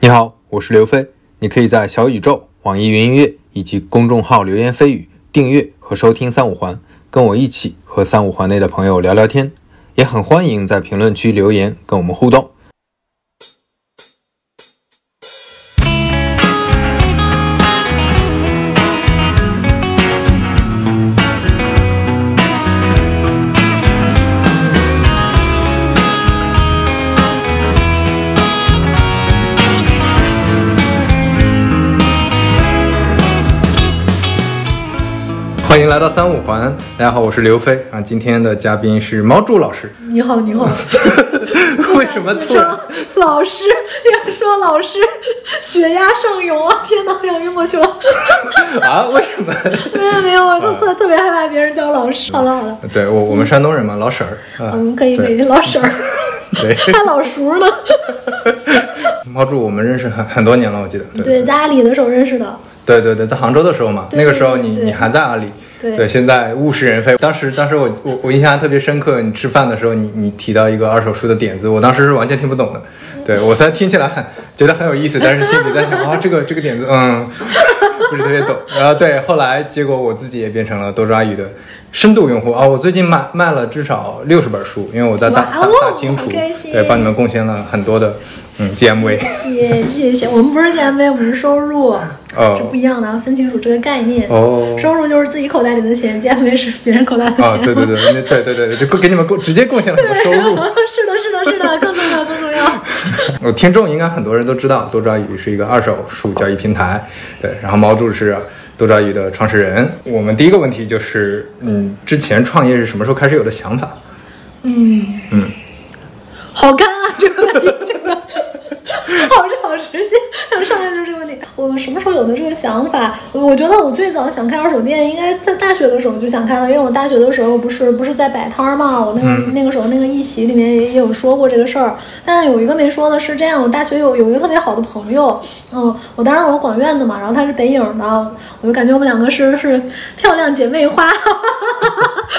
你好，我是刘飞。你可以在小宇宙、网易云音乐以及公众号“流言蜚语”订阅和收听三五环，跟我一起和三五环内的朋友聊聊天。也很欢迎在评论区留言跟我们互动。环，大家好，我是刘飞啊。今天的嘉宾是猫柱老师。你好，你好。为什么突然？老师，要说老师，血压上涌啊！天哪，要晕过去了。啊？为什么？没有没有，我特特特别害怕别人叫老师。好了好了。对我我们山东人嘛，老婶儿。嗯，可以可以，老婶儿。对。还老叔呢。猫柱，我们认识很很多年了，我记得。对，在阿里的时候认识的。对对对，在杭州的时候嘛，那个时候你你还在阿里，对，现在物是人非。当时当时我我我印象特别深刻，你吃饭的时候，你你提到一个二手书的点子，我当时是完全听不懂的。对我虽然听起来很觉得很有意思，但是心里在想啊，这个这个点子，嗯，不是特别懂。然后对，后来结果我自己也变成了多抓鱼的。深度用户啊，我最近卖卖了至少六十本书，因为我在大大大清楚，对，帮你们贡献了很多的嗯 GMV。谢谢谢谢，我们不是 GMV，我们是收入，是不一样的，分清楚这个概念。哦，收入就是自己口袋里的钱，GMV 是别人口袋的钱。啊，对对对对对对，就给你们贡直接贡献了很多收入。是的，是的，是的，更重要，更重要。我听众应该很多人都知道，多抓鱼是一个二手书交易平台，对，然后毛柱是。多抓鱼的创始人，我们第一个问题就是，嗯，之前创业是什么时候开始有的想法？嗯嗯，好干啊，这个问题直接，他们上来就是这个问题。我什么时候有的这个想法？我觉得我最早想开二手店，应该在大学的时候就想开了，因为我大学的时候不是不是在摆摊儿嘛，我那个那个时候那个一席里面也有说过这个事儿。但有一个没说的是这样，我大学有有一个特别好的朋友，嗯，我当时我广院的嘛，然后他是北影的，我就感觉我们两个是是漂亮姐妹花，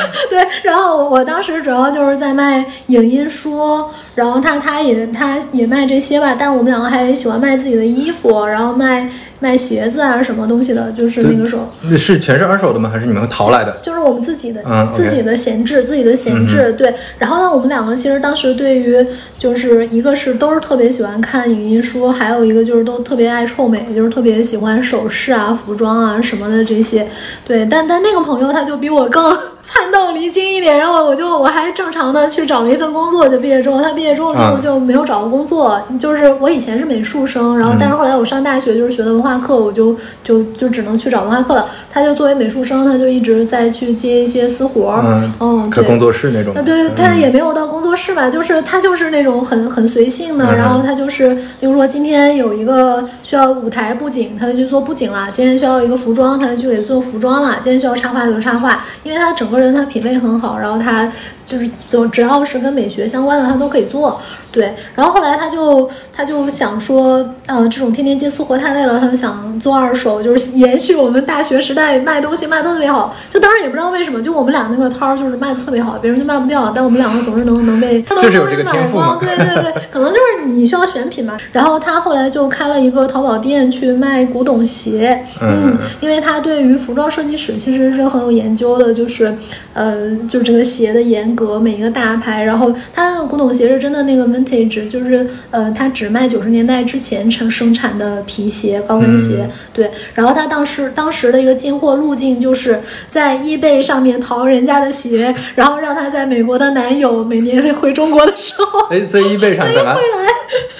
对。然后我当时主要就是在卖影音书，然后他他也他也卖这些吧，但我们两个还喜欢卖自己的衣服，然后卖。卖鞋子啊，什么东西的，就是那个时候，那是全是二手的吗？还是你们淘来的？就是我们自己的，嗯，自己的闲置，自己的闲置，对。然后呢，我们两个其实当时对于，就是一个是都是特别喜欢看影音书，还有一个就是都特别爱臭美，就是特别喜欢首饰啊、服装啊什么的这些，对。但但那个朋友他就比我更。叛斗离经一点，然后我就我还正常的去找了一份工作，就毕业之后，他毕业之后就就没有找过工作。就是我以前是美术生，然后但是后来我上大学就是学的文化课，我就就就只能去找文化课了。他就作为美术生，他就一直在去接一些私活儿，嗯，开工作室那种。那，对，他也没有到工作室吧，就是他就是那种很很随性的，然后他就是，比如说今天有一个需要舞台布景，他就去做布景了；今天需要一个服装，他就去给做服装了；今天需要插画就插画，因为他整个。人他品味很好，然后他就是就只要是跟美学相关的，他都可以做。对，然后后来他就他就想说，呃，这种天天接私活太累了，他就想做二手，就是延续我们大学时代卖东西卖的特别好。就当时也不知道为什么，就我们俩那个摊儿就是卖的特别好，别人就卖不掉，但我们两个总是能能被就是有这个天赋对对对，可能就是你需要选品嘛。然后他后来就开了一个淘宝店去卖古董鞋，嗯，因为他对于服装设计史其实是很有研究的，就是呃，就这个鞋的严格，每一个大牌，然后他那个古董鞋是真的那个。Vintage 就是呃，他只卖九十年代之前成生产的皮鞋、高跟鞋。对，然后他当时当时的一个进货路径就是在 eBay 上面淘人家的鞋，然后让他在美国的男友每年回中国的时候，哎，所以 eBay 上本来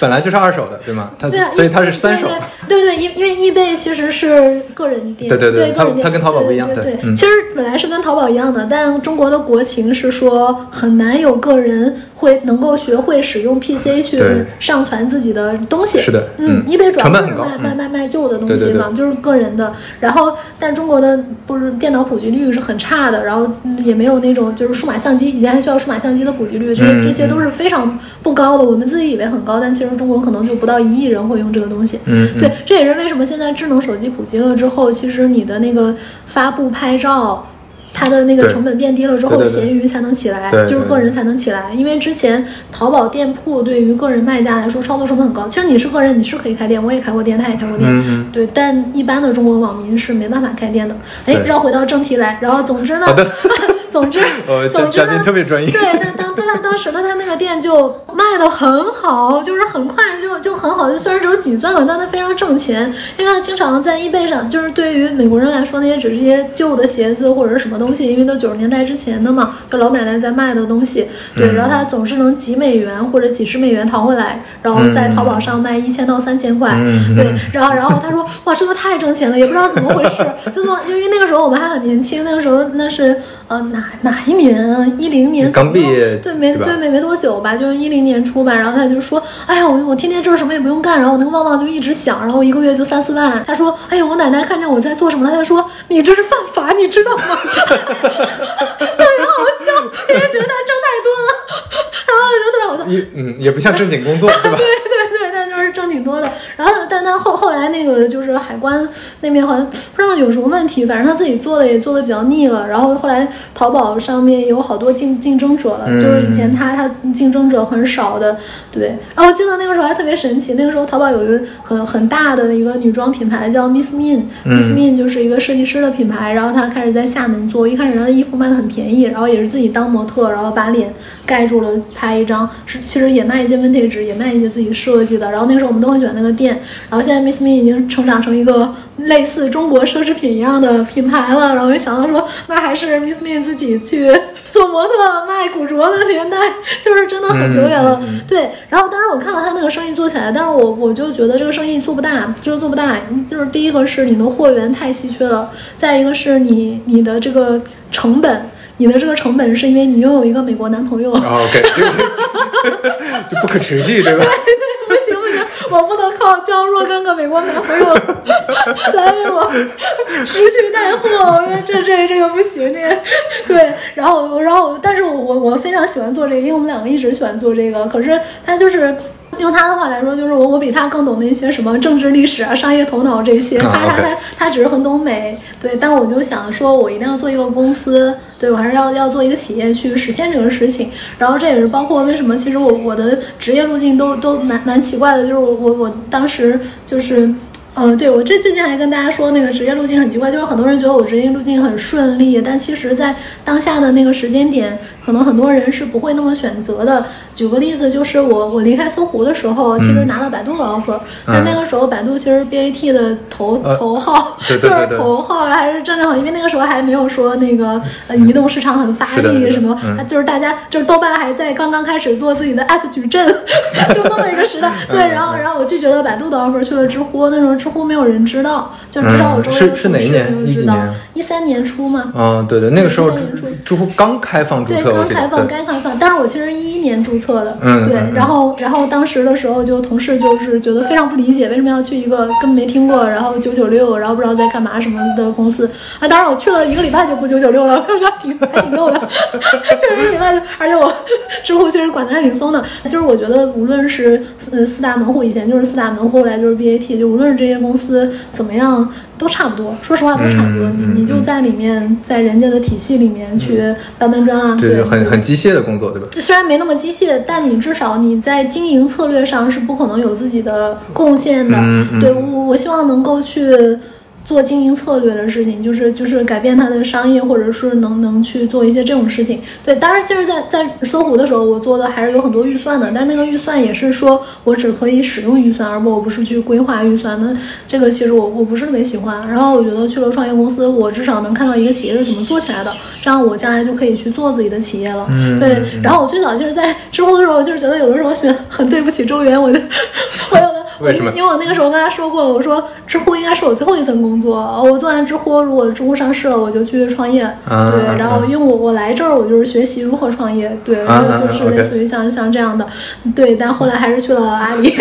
本来就是二手的，对吗？他所以他是三手。对对，因因为 eBay 其实是个人店，对对对，他他跟淘宝不一样，对。其实本来是跟淘宝一样的，但中国的国情是说很难有个人会能够学会使用。PC 去上传自己的东西，是的，嗯，易贝主要是卖卖卖卖旧的东西嘛，就是个人的。然后，但中国的不是电脑普及率是很差的，然后也没有那种就是数码相机，以前还需要数码相机的普及率，这些这些都是非常不高的。我们自己以为很高，但其实中国可能就不到一亿人会用这个东西。嗯，对，这也是为什么现在智能手机普及了之后，其实你的那个发布拍照。它的那个成本变低了之后，闲鱼才能起来，就是个人才能起来。因为之前淘宝店铺对于个人卖家来说，操作成本很高。其实你是个人，你是可以开店，我也开过店，他也开过店，嗯嗯对。但一般的中国网民是没办法开店的。哎，绕回到正题来，然后总之呢，总之，呃，总之呢，特别专业。对，但当但他当时呢，他那个店就卖的很好，就是很快就就很好，就虽然只有几钻吧，但他非常挣钱，因为他经常在 eBay 上，就是对于美国人来说，那些只是一些旧的鞋子或者是什么东西，因为都九十年代之前的嘛，就老奶奶在卖的东西，对，嗯。然后他总是能几美元或者几十美元淘回来，然后在淘宝上卖一千到三千块，嗯对，然后然后他说哇，这个太挣钱了，也不知道怎么回事，就这么，因为那个时候我们还很年轻，那个时候那是呃哪哪一年啊？一零年刚毕业对，没对对没没多久吧，就是一零年初吧。然后他就说，哎呀，我我天天就是什么也不用干，然后我那个旺旺就一直响，然后一个月就三四万。他说，哎呀，我奶奶看见我在做什么了，他就说你这是犯法，你知道吗？特别好笑，因为觉得他挣太多了，然后就特别好笑。也嗯，也不像正经工作，对吧？挣挺多的。然后，但他后后来那个就是海关那边好像不知道有什么问题，反正他自己做的也做的比较腻了。然后后来淘宝上面有好多竞竞争者了，嗯就是以前他他竞争者很少的，对。然后我记得那个时候还特别神奇，那个时候淘宝有一个很很大的一个女装品牌叫 Miss Min，Miss 嗯 Min 就是一个设计师的品牌，然后他开始在厦门做，一开始他的衣服卖的很便宜，然后也是自己当模特，然后把脸盖住了拍一张，是其实也卖一些 vintage，也卖一些自己设计的。然后那时候我们都很喜欢那个店，然后现在 Miss Min 已经成长成一个类似中国奢侈品一样的品牌了，然后我就想到说，那还是 Miss Min 自己去做模特卖古着的年代，就是真的很久远了。嗯嗯嗯对，然后当然我看到他那个生意做起来，但是我我就觉得这个生意做不大，就是做不大，就是第一个是你的货源太稀缺了，再一个是你你的这个成本。你的这个成本是因为你拥有一个美国男朋友，哦 OK，这个 就不可持续，对吧？对对不行不行，我不能靠交若干个美国男朋友 来为我持续带货，我说这这这个不行，这个对，然后然后，但是我我我非常喜欢做这个，因为我们两个一直喜欢做这个，可是他就是。用他的话来说，就是我我比他更懂那些什么政治历史啊、商业头脑这些。啊他他他他只是很懂美，对。但我就想说，我一定要做一个公司，对我还是要要做一个企业去实现这个事情。然后这也是包括为什么，其实我我的职业路径都都蛮蛮奇怪的，就是我我我当时就是。嗯，对我这最近还跟大家说，那个职业路径很奇怪，就是很多人觉得我职业路径很顺利，但其实，在当下的那个时间点，可能很多人是不会那么选择的。举个例子，就是我我离开搜狐的时候，其实拿了百度的 offer，、但那个时候百度其实 BAT 的头、呃头号 就是头号还是正正好，因为那个时候还没有说那个呃移动市场很发力什么，就是大家就是豆瓣还在刚刚开始做自己的 app 矩阵，就那么一个时代。对，然后然后我拒绝了百度的 offer，去了知乎。那时候知乎没有人知道，就知道我周围的嗯是是哪一同事年没有知道一几年。一三年初嘛。嗯，对对，那个时候知乎刚开放注对，册，对刚开放。刚开放，但是我其实一一年注册的，对嗯嗯，嗯然后然后当时的时候就同事就是觉得非常不理解，为什么要去一个根本没听过，然后九九六，然后不知道在干嘛什么的公司啊，当然我去了一个礼拜就 不九九六了，我觉得挺还挺逗的，就是一个礼拜就，而且我知乎其实管的还挺松的，就是我觉得无论是呃四大门户，以前就是四大门户，后来就是 BAT，就无论是这些公司怎么样。都差不多，说实话都差不多。你你就在里面，在人家的体系里面去搬搬砖啊，对对，很很机械的工作，对吧？虽然没那么机械，但你至少你在经营策略上是不可能有自己的贡献的。对我，我希望能够去做经营策略的事情，就是就是改变它的商业，或者是能能去做一些这种事情。对，当然，其实在，在搜狐的时候，我做的还是有很多预算的，但是那个预算也是说我只可以使用预算，而不我不是去规划预算那。这个其实我我不是特别喜欢。然后我觉得去了创业公司，我至少能看到一个企业是怎么做起来的，这样我将来就可以去做自己的企业了。嗯对，然后我最早就是在知乎的时候，我就是觉得有的时候选很对不起周元，我就我有 为什么因为我那个时候跟他说过，我说知乎应该是我最后一份工作，我做完知乎，如果知乎上市了，我就去创业。啊对，然后因为我我来这儿，我就是学习如何创业，对，然后就是类似于像像这样的，对，但后来还是去了阿里。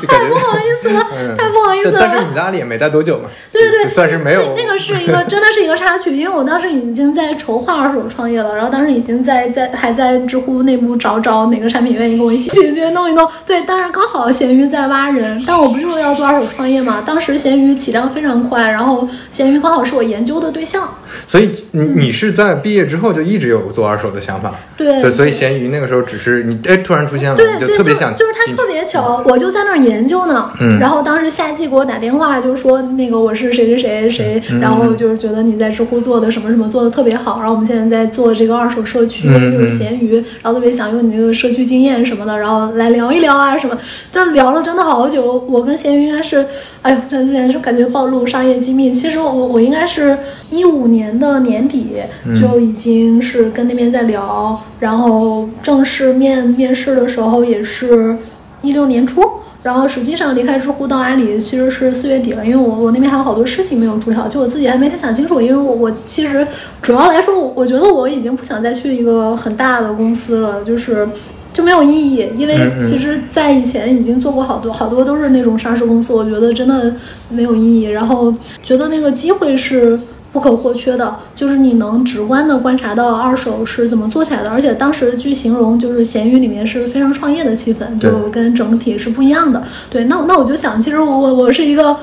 就感觉不好意思了，嗯太不好意思。了但是你在阿里也没待多久嘛，对对，对算是没有那个是一个 真的是一个插曲，因为我当时已经在筹划二手创业了，然后当时已经在在还在知乎内部找找哪个产品愿意跟我一起解决弄一弄。对，但是刚好闲鱼在挖人，但我不就是要做二手创业嘛？当时闲鱼起量非常快，然后闲鱼刚好是我研究的对象。所以你你是在毕业之后就一直有做二手的想法，对对，所以闲鱼那个时候只是你哎突然出现了，你对对，特别想就是他特别巧，我就在那儿研究呢。嗯然后当时夏季给我打电话，就说那个我是谁谁谁谁，嗯然后就是觉得你在知乎做的什么什么做的特别好，然后我们现在在做这个二手社区，嗯就是闲鱼，然后特别想用你这个社区经验什么的，然后来聊一聊啊什么，就是聊了真的好久。我跟闲鱼应该是，哎呦，这现在是感觉暴露商业机密。其实我我应该是一五年的年底嗯就已经是跟那边在聊，然后正式面面试的时候也是一六年初。然后实际上离开知乎到阿里其实是四月底了，因为我我那边还有好多事情没有注销，就我自己还没太想清楚，因为我我其实主要来说，我我觉得我已经不想再去一个很大的公司了，就是就没有意义，因为其实，在以前已经做过好多好多都是那种上市公司，我觉得真的没有意义，然后觉得那个机会是。不可或缺的，就是你能直观的观察到二手是怎么做起来的，而且当时据形容，就是闲鱼里面是非常创业的气氛，就跟整体是不一样的。对，那那我就想，其实我我我是一个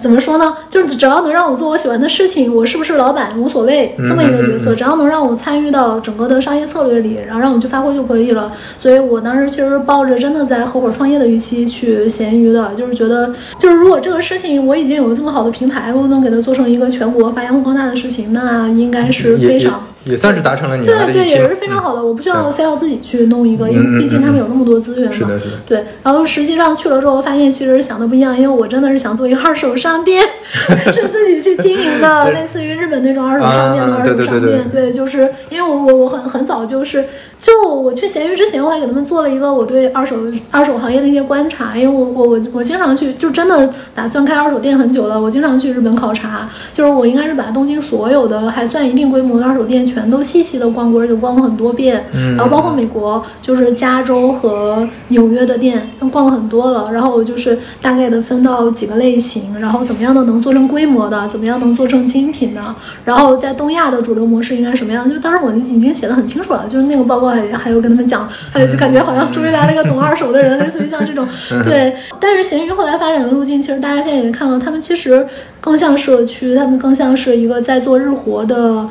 怎么说呢？就是只要能让我做我喜欢的事情，我是不是老板无所谓，这么一个角色，只要能让我参与到整个的商业策略里，然后让我去发挥就可以了。所以我当时其实抱着真的在合伙创业的预期去闲鱼的，就是觉得，就是如果这个事情我已经有这么好的平台，我能给它做成一个全国发扬光大的事情，那应该是非常。也算是达成了你的对对，也是非常好的。我不需要非要自己去弄一个，因为毕竟他们有那么多资源嘛。是的是的对，然后实际上去了之后，发现其实想的不一样，因为我真的是想做一个二手商店，是自己去经营的，类似于日本那种二手商店二手商店。对就是因为我我我很很早就是，就我去闲鱼之前，我还给他们做了一个我对二手二手行业的一些观察，因为我我我我经常去，就真的打算开二手店很久了，我经常去日本考察，就是我应该是把东京所有的还算一定规模的二手店全都细细的逛过，而且逛过很多遍，嗯。然后包括美国，就是加州和纽约的店逛了很多了，然后我就是大概的分到几个类型，然后怎么样的能做成规模的，怎么样能做成精品的，然后在东亚的主流模式应该是什么样，就当时我已经写的很清楚了，就是那个报告还还有跟他们讲，还有就感觉好像终于来了一个懂二手的人，类似于像这种，对。但是闲鱼后来发展的路径，其实大家现在也看到，他们其实更像社区，他们更像是一个在做日活的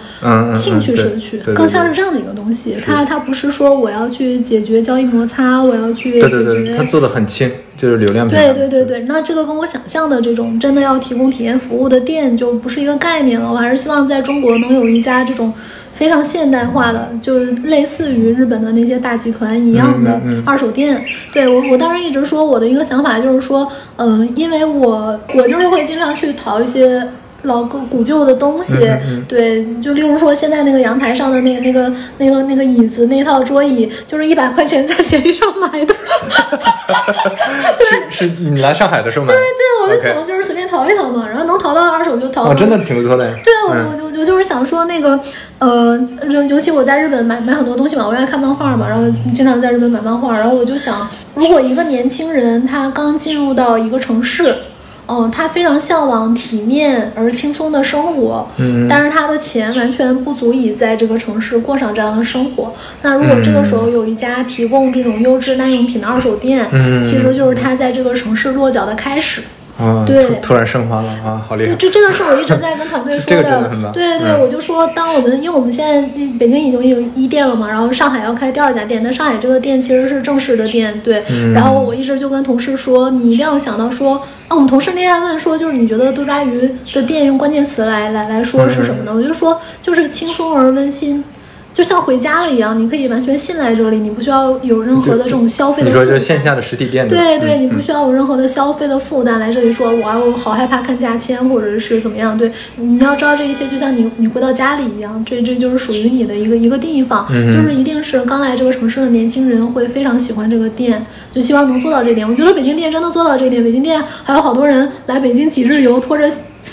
兴趣社区，对对对更像是这样的一个东西。它它不是说我要去解决交易摩擦，我要去解对对对，决他做的很轻，就是流量对。对对对，那这个跟我想象的这种真的要提供体验服务的店就不是一个概念了。我还是希望在中国能有一家这种非常现代化的，就是类似于日本的那些大集团一样的二手店。对我，我当时一直说我的一个想法就是说，嗯、因为我我就是会经常去淘一些。老古古旧的东西，嗯嗯嗯对，就例如说现在那个阳台上的那个那个那个那个椅子，那套桌椅，就是一百块钱在闲鱼上买的。对是你来上海的时候买的？对，我就想就是随便淘一淘嘛，然后能淘到二手就淘。哦，真的挺不错的。对啊，我嗯我就我就是想说那个，呃，尤尤其我在日本买买很多东西嘛，我爱看漫画嘛，然后经常在日本买漫画，然后我就想，如果一个年轻人他刚进入到一个城市。嗯，他非常向往体面而轻松的生活，嗯但是他的钱完全不足以在这个城市过上这样的生活。那如果这个时候有一家提供这种优质耐用品的二手店，嗯其实就是他在这个城市落脚的开始。啊，对突突然升华了啊，好厉害对，！这这个是我一直在跟团队 说的。的对对，嗯我就说，当我们因为我们现在嗯北京已经有一店了嘛，然后上海要开第二家店，但上海这个店其实是正式的店，对。嗯然后我一直就跟同事说，你一定要想到说，啊，我们同事那天问说，就是你觉得多抓鱼的店用关键词来来来说是什么呢？我就说就是轻松而温馨。就像回家了一样，你可以完全信赖这里，你不需要有任何的这种消费的你说负担就是线下的实体店对对，嗯你不需要有任何的消费的负担来这里说，我我好害怕看价签或者是怎么样。对，你要知道这一切就像你你回到家里一样，这这就是属于你的一个一个地方，嗯就是一定是刚来这个城市的年轻人会非常喜欢这个店，就希望能做到这点。我觉得北京店真的做到这一点，北京店还有好多人来北京几日游，拖着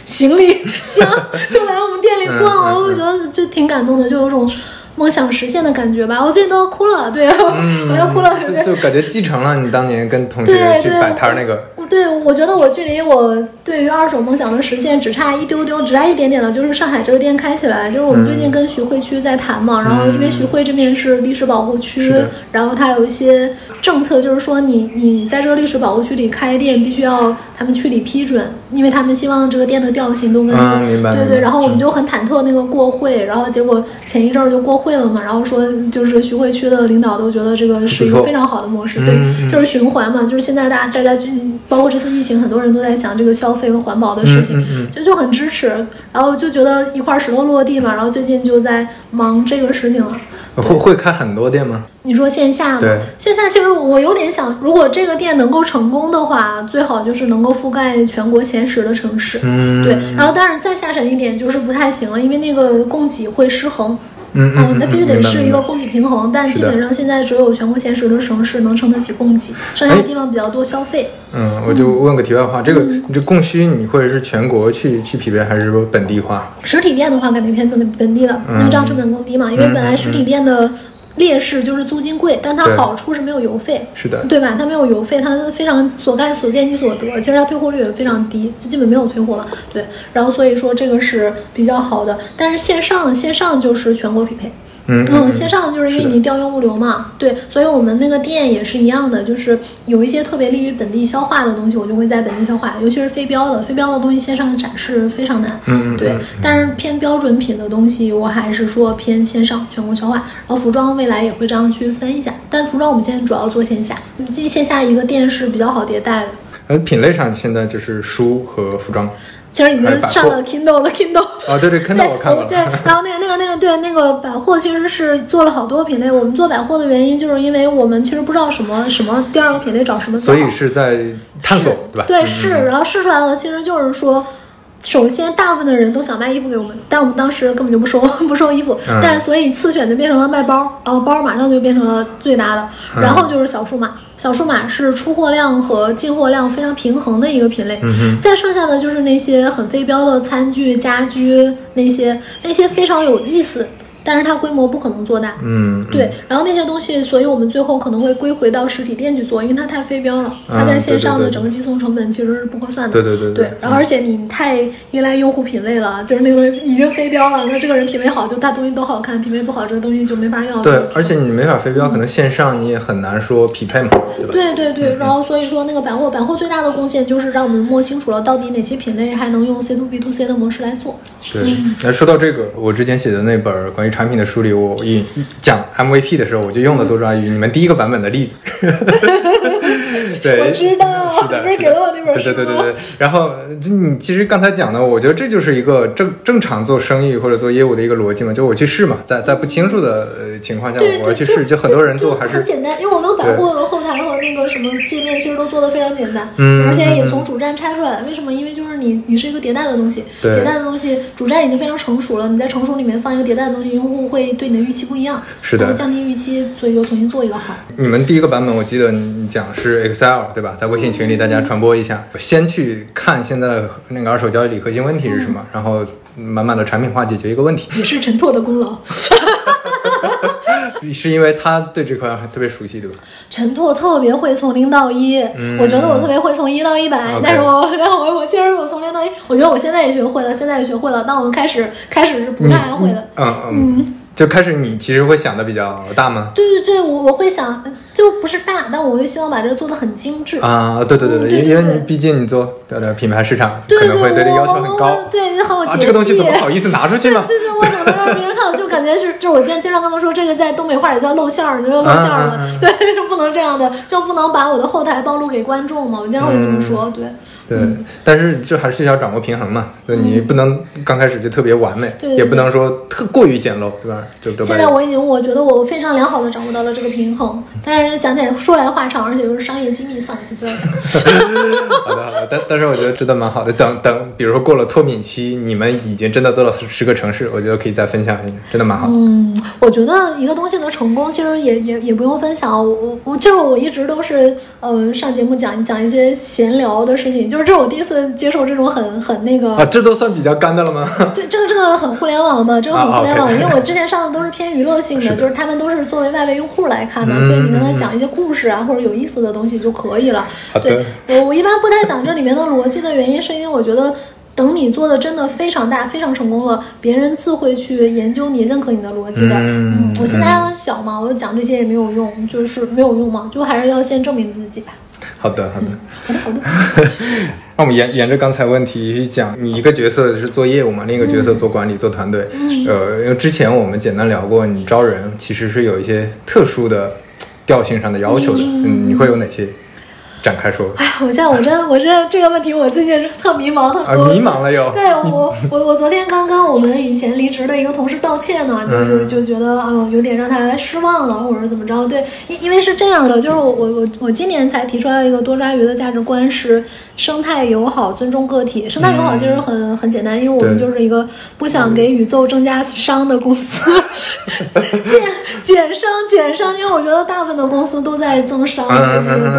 行李箱 就来我们店里逛，我觉得就挺感动的，就有种。梦想实现的感觉吧。我最近都要哭了，对，我要哭了，就就感觉继承了你当年跟同学去对对摆摊那个。对，我觉得我距离我对于二手梦想的实现只差一丢丢，只差一点点了。就是上海这个店开起来，就是我们最近跟徐汇区在谈嘛，然后因为徐汇这边是历史保护区然后它有一些政策，就是说你你在这个历史保护区里开店，必须要他们区里批准，因为他们希望这个店的调性都跟对对。然后我们就很忐忑那个过会，然后结果前一阵儿就过会了嘛，然后说就是徐汇区的领导都觉得这个是一个非常好的模式，嗯对，嗯就是循环嘛，就是现在大家大家就包括这次疫情，很多人都在想这个消费和环保的事情，就就很支持，然后就觉得一块石头落地嘛，然后最近就在忙这个事情了。会会开很多店吗？你说线下对吗？线下其实我有点想，如果这个店能够成功的话，最好就是能够覆盖全国前十的城市。嗯，对，然后但是再下沉一点就是不太行了，因为那个供给会失衡。嗯嗯嗯，它必须得是一个供给平衡，但基本上现在只有全国前十的城市能撑得起供给，剩下的地方比较多消费。嗯，我就问个题外话，这个嗯你这供需你会是全国去去匹配，还是说本地化？实体店的话，肯定偏本本地的，嗯因为这样成本更低嘛。因为本来实体店的劣势就是租金贵，但它好处是没有邮费。是的，对吧？它没有邮费，它非常所干所见即所得，其实它退货率也非常低，就基本没有退货了。对，然后所以说这个是比较好的，但是线上线上就是全国匹配。嗯嗯，线上就是因为你调用物流嘛，对，所以我们那个店也是一样的，就是有一些特别利于本地消化的东西，我就会在本地消化，尤其是非标的，非标的东西线上展示非常难，嗯对嗯，但是偏标准品的东西，我还是说偏线上全国消化，然后服装未来也会这样去分一下，但服装我们现在主要做线下，因为线下一个店是比较好迭代的。呃，品类上现在就是书和服装。其实已经上了 Kindle 了，Kindle。啊，对对，看到我看。对，然后那个那个那个对那个百货其实是做了好多品类。我们做百货的原因，就是因为我们其实不知道什么什么第二个品类找什么最好所以是在探索，对吧？对，嗯是，然后试出来了其实就是说。首先，大部分的人都想卖衣服给我们，但我们当时根本就不收 不收衣服，嗯但所以次选就变成了卖包，然后包马上就变成了最大的，嗯然后就是小数码，小数码是出货量和进货量非常平衡的一个品类，嗯再剩下的就是那些很非标的餐具、家居那些那些非常有意思，但是它规模不可能做大，嗯，嗯对，然后那些东西，所以我们最后可能会归回到实体店去做，因为它太非标了，它在嗯线上的整个寄送成本其实是不合算的。对对对对对然后而且你太依赖用户品味了，就是那个东西已经非标了，那这个人品味好，就他东西都好看，品味不好，这个东西就没法要。对，而且你没法飞标，可能线上你也很难说匹配嘛，对吧？对对对，然后所以说那个百货，百货最大的贡献就是让我们摸清楚了到底哪些品类还能用 C to B to C 的模式来做。对，那说到这个，我之前写的那本关于产品的梳理，我一讲 MVP 的时候，我就用的多抓鱼你们第一个版本的例子。对，我知道 是的，不是给了我那本对书吗对对对对。然后就你其实刚才讲的，我觉得这就是一个正正常做生意或者做业务的一个逻辑嘛，就我去试嘛，在在不清楚的呃情况下，我要去试，就很多人做还是很简单，因为我那个百货后那个什么界面其实都做的非常简单，嗯而且也从主站拆出来。为什么？因为就是你你是一个迭代的东西，对迭代的东西主站已经非常成熟了，你在成熟里面放一个迭代的东西，用户会对你的预期不一样，是的然后降低预期，所以又重新做一个号。你们第一个版本，我记得你讲是 Excel 对吧？在微信群里大家传播一下，先去看现在的那个二手交易里核心问题是什么，然后满满的产品化解决一个问题。也是陈拓的功劳。是因为他对这块还特别熟悉，对吧？陈拓特别会从零到一，我觉得我特别会从一到一百、嗯但是我 然后我我其实我从零到一，我觉得我现在也学会了，现在也学会了，但我们开始开始是不太会的。嗯嗯，就开始你其实会想的比较大吗？对对对，我我会想，就不是大，但我又希望把这个做的很精致。啊，对对对嗯对因因为对对你毕竟你做呃品牌市场，对可能会对，这要求很高我我。对，很有啊，这个东西怎么好意思拿出去嘛？对对，我怎么能让别人看到？就感觉是，就是我经经常跟他说，这个在东北话里叫露馅儿，你知道露馅儿吗？嗯嗯嗯 对，就不能这样的，就不能把我的后台暴露给观众嘛。我经常会这么说，对。对，但是这还是要掌握平衡嘛，就你不能刚开始就特别完美，嗯对对也不能说特过于简陋，对吧？就就把现在我已经，我觉得我非常良好的掌握到了这个平衡，但是讲起来说来话长，而且又是商业机密，算了，就不要讲。好的好的，但但是我觉得真的蛮好的。等等，比如说过了脱敏期，你们已经真的做了十十个城市，我觉得可以再分享一下，真的蛮好。嗯，我觉得一个东西的成功，其实也也也不用分享。我我我就是我一直都是呃上节目讲讲一些闲聊的事情，就是这是我第一次接受这种很很那个啊，这都算比较干的了吗？对，这个这个很互联网嘛，这个很啊互联网因为我之前上的都是偏娱乐性的，是的就是他们都是作为外围用户来看的，嗯所以你跟他讲一些故事啊或者有意思的东西就可以了。对我我一般不太讲这里面的逻辑的原因，是因为我觉得。等你做的真的非常大、非常成功了，别人自会去研究你、认可你的逻辑的。嗯我现在还很小嘛，我讲这些也没有用，就是没有用嘛，就还是要先证明自己吧。好的，好的。好的，好的。那我们沿沿着刚才问题讲，你一个角色是做业务嘛，另一个角色做管理、做团队。嗯呃，因为之前我们简单聊过，你招人其实是有一些特殊的调性上的要求的。嗯，你会有哪些？展开说。哎，我现在我真的我真这个问题，我最近是特迷茫，特啊，迷茫了又。对我，我我昨天刚跟我们以前离职的一个同事道歉呢，就是嗯就觉得啊、呃有点让他失望了，或者怎么着。对，因因为是这样的，就是我我我我今年才提出来一个多抓鱼的价值观是生态友好、尊重个体。生态友好其实很很简单，因为我们就是一个不想给宇宙增加伤的公司，减减伤减伤，因为我觉得大部分的公司都在增伤，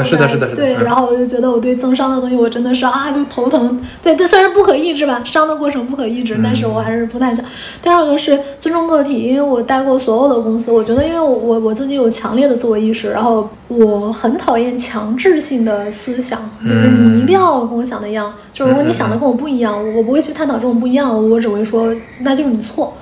是的是的是的对，嗯然后我就觉得我对增伤的东西我真的是啊就头疼。对，这虽然不可抑制吧，伤的过程不可抑制，但是我还是不太想。第二个是尊重个体，因为我带过所有的公司，我觉得因为我我我自己有强烈的自我意识，然后我很讨厌强制性的思想，就是你一定要跟我想的一样，就是如果你想的跟我不一样，我不会去探讨这种不一样，我只会说那就是你错。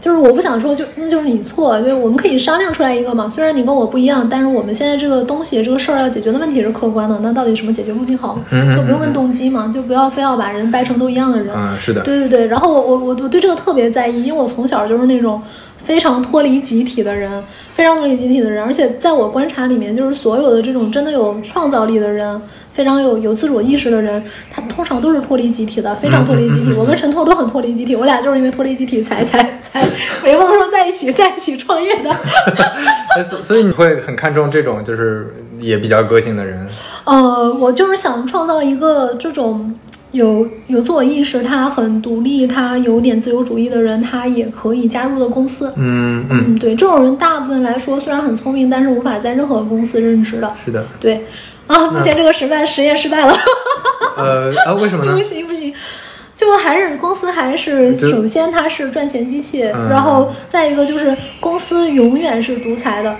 就是我不想说就那就是你错，就是我们可以商量出来一个嘛。虽然你跟我不一样，但是我们现在这个东西这个事儿要解决的问题是客观的，那到底什么解决路径好？就不用问动机嘛，就不要非要把人掰成都一样的人。嗯，是的。对对对，然后我我我我对这个特别在意，因为我从小就是那种非常脱离集体的人，非常脱离集体的人，而且在我观察里面，就是所有的这种真的有创造力的人，非常有有自主意识的人，他通常都是脱离集体的，非常脱离集体。我跟陈拓都很脱离集体，我俩就是因为脱离集体才才才没梦说在一起在一起创业的。哎所所以你会很看重这种就是也比较个性的人。呃，我就是想创造一个这种有有自我意识，他很独立，他有点自由主义的人，他也可以加入的公司。嗯嗯，嗯，对，这种人大部分来说虽然很聪明，但是无法在任何公司任职的。是的。对，啊，目前这个实办实验失败了，呃啊，为什么呢？不？行不行。就还是公司还是首先它是赚钱机器，嗯。然后再一个就是公司永远是独裁的，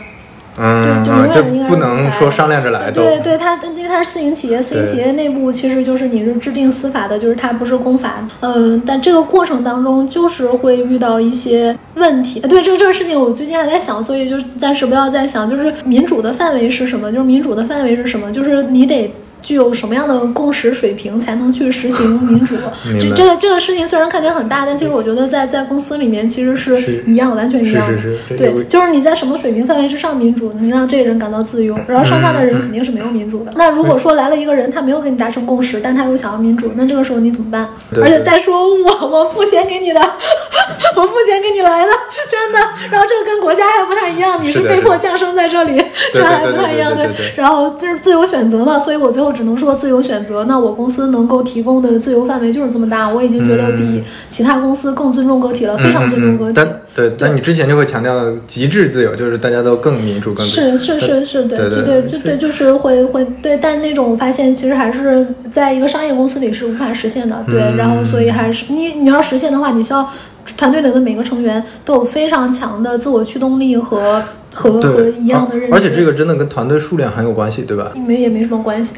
嗯，对，就永远应该是不能说商量着来都。对对，它因为它是私营企业，私营企业内部其实就是你是制定司法的，就是它不是公法。嗯、但这个过程当中就是会遇到一些问题。对这个这个事情，我最近还在想，所以就暂时不要再想。就是民主的范围是什么？就是民主的范围是什么？就是你得。具有什么样的共识水平才能去实行民主？这这个这个事情虽然看起来很大，但其实我觉得在在公司里面其实是是一样，完全一样的。是是是对，就是你在什么水平范围之上民主，你让这个人感到自由，然后剩下的人肯定是没有民主的。那如果说来了一个人，他没有跟你达成共识，但他又想要民主，那这个时候你怎么办？对而且再说我 我付钱给你的，我付钱给你来的，真的。然后这个跟国家还不太一样，你是被迫降生在这里，这还不太一样。对然后就是自由选择嘛，所以我最后只能说自由选择。那我公司能够提供的自由范围就是这么大，我已经觉得比其他公司更尊重个体了，非常尊重个体。嗯但对，但你之前就会强调极致自由，就是大家都更民主、更是是是是，对对对对对对，就是会会对，但是那种我发现其实还是在一个商业公司里是无法实现的，对，嗯然后所以还是你你要实现的话，你需要团队里的每个成员都有非常强的自我驱动力和和和一样的认识，而而且这个真的跟团队数量很有关系，对吧？你们也没什么关系。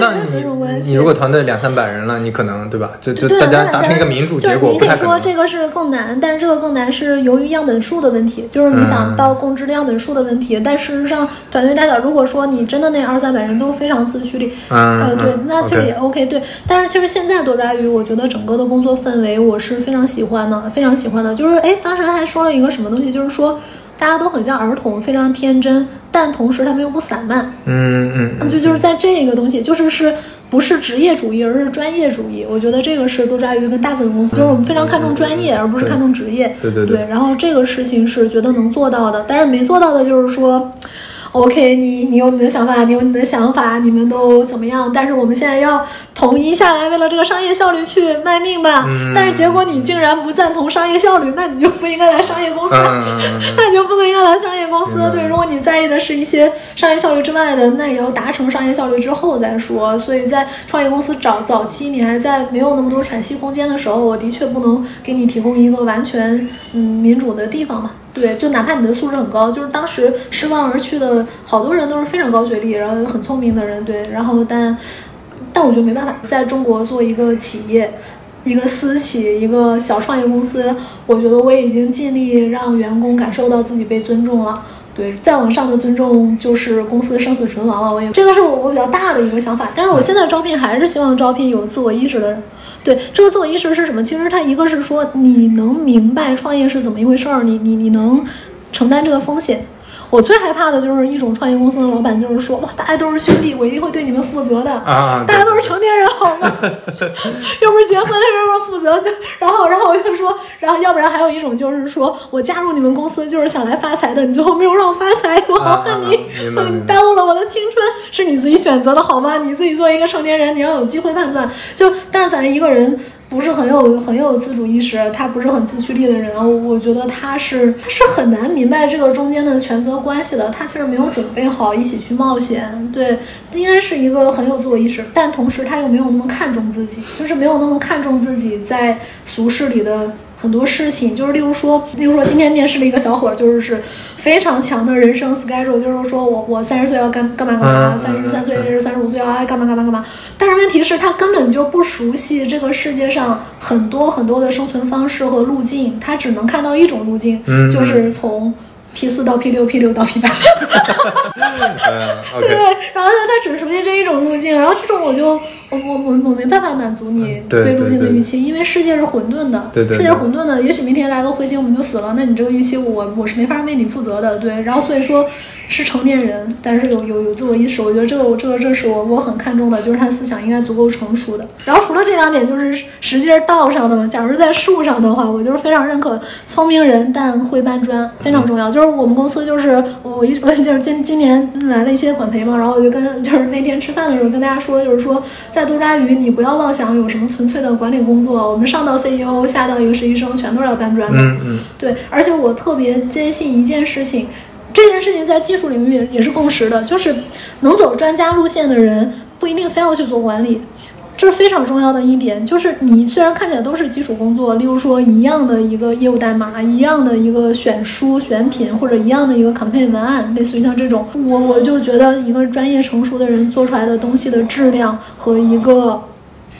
那 你你如果团队两三百人了，你可能对吧？就就对，大家那达成一个民主就是结果你可以说不太可能。这个是更难，但是这个更难是由于样本数的问题，就是你想嗯到共知的样本数的问题。但事实上，团队大小，如果说你真的那二三百人都非常自驱力，嗯呃，对嗯，那其实也 OK，对。但是其实现在多抓鱼，我觉得整个的工作氛围我是非常喜欢的，非常喜欢的。就是哎，当时还说了一个什么东西，就是说大家都很像儿童，非常天真，但同时他们又不散漫。嗯嗯嗯，就就是在这个东西，就是是不是职业主义，而是专业主义。我觉得这个是多抓鱼跟大部分公司，就是我们非常看重专业，而不是看重职业。对对对然后这个事情是觉得能做到的，但是没做到的就是说。OK，你你有你的想法，你有你的想法，你们都怎么样？但是我们现在要统一下来，为了这个商业效率去卖命吧。嗯但是结果你竟然不赞同商业效率，那你就不应该来商业公司，嗯 那你就不能应该来商业公司。对，如果你在意的是一些商业效率之外的，那也要达成商业效率之后再说。所以在创业公司早早期，你还在没有那么多喘息空间的时候，我的确不能给你提供一个完全嗯民主的地方嘛。对，就哪怕你的素质很高，就是当时失望而去的好多人都是非常高学历，然后很聪明的人，对，然后但但我就没办法，在中国做一个企业。一个私企，一个小创业公司，我觉得我已经尽力让员工感受到自己被尊重了。对，再往上的尊重就是公司生死存亡了。我也这个是我我比较大的一个想法，但是我现在招聘还是希望招聘有自我意识的人。对，这个自我意识是什么？其实它一个是说你能明白创业是怎么一回事儿，你你你能承担这个风险。我最害怕的就是一种创业公司的老板，就是说哇，大家都是兄弟，我一定会对你们负责的。啊，大家都是成年人，好吗？又不是结婚，又不是负责。然后，然后我就说，然后要不然还有一种就是说我加入你们公司就是想来发财的，你最后没有让我发财，我好恨你，你耽误了我的青春，是你自己选择的好吗？你自己作为一个成年人，你要有机会判断。就但凡一个人。不是很有很有自主意识，他不是很自驱力的人，我觉得他是他是很难明白这个中间的权责关系的。他其实没有准备好一起去冒险，对，应该是一个很有自我意识，但同时他又没有那么看重自己，就是没有那么看重自己在俗世里的很多事情，就是例如说，例如说今天面试了一个小伙儿，就是是非常强的人生 schedule，就是说我我三十岁要干干嘛干嘛，嗯三十三岁、三十五岁要爱干嘛干嘛干嘛。但是问题是，他根本就不熟悉这个世界上很多很多的生存方式和路径，他只能看到一种路径，嗯就是从 P 四到 P 六，P 六到 P 八。嗯对，OK，，然后它它只熟悉这一种路径，然后这种我就我我我我没办法满足你嗯对对路径的对。对预期，因为世界是混沌的，对对世界是混沌的，也许明天来个彗星我们就死了，那你这个预期我我是没法为你负责的，对，然后所以说是成年人，但是有有有自我意识，我觉得这个我这个这是我我很看重的，就是他思想应该足够成熟的。然后除了这两点，就是实际是道上的嘛，假如在树上的话，我就是非常认可聪明人但会搬砖非常重要。就是我们公司就是我我一我 就是今今年来了一些管培嘛，然后我就跟就是那天吃饭的时候跟大家说，就是说在多抓鱼你不要妄想有什么纯粹的管理工作，我们上到 CEO 下到一个实习生全都是要搬砖的。嗯嗯对，而且我特别坚信一件事情，这件事情在技术领域也也是共识的，就是能走专家路线的人不一定非要去做管理。这是非常重要的一点，就是你虽然看起来都是基础工作，例如说一样的一个业务代码，一样的一个选书选品，或者一样的一个 campaign 文案，类似于像这种，我我就觉得一个专业成熟的人做出来的东西的质量和一个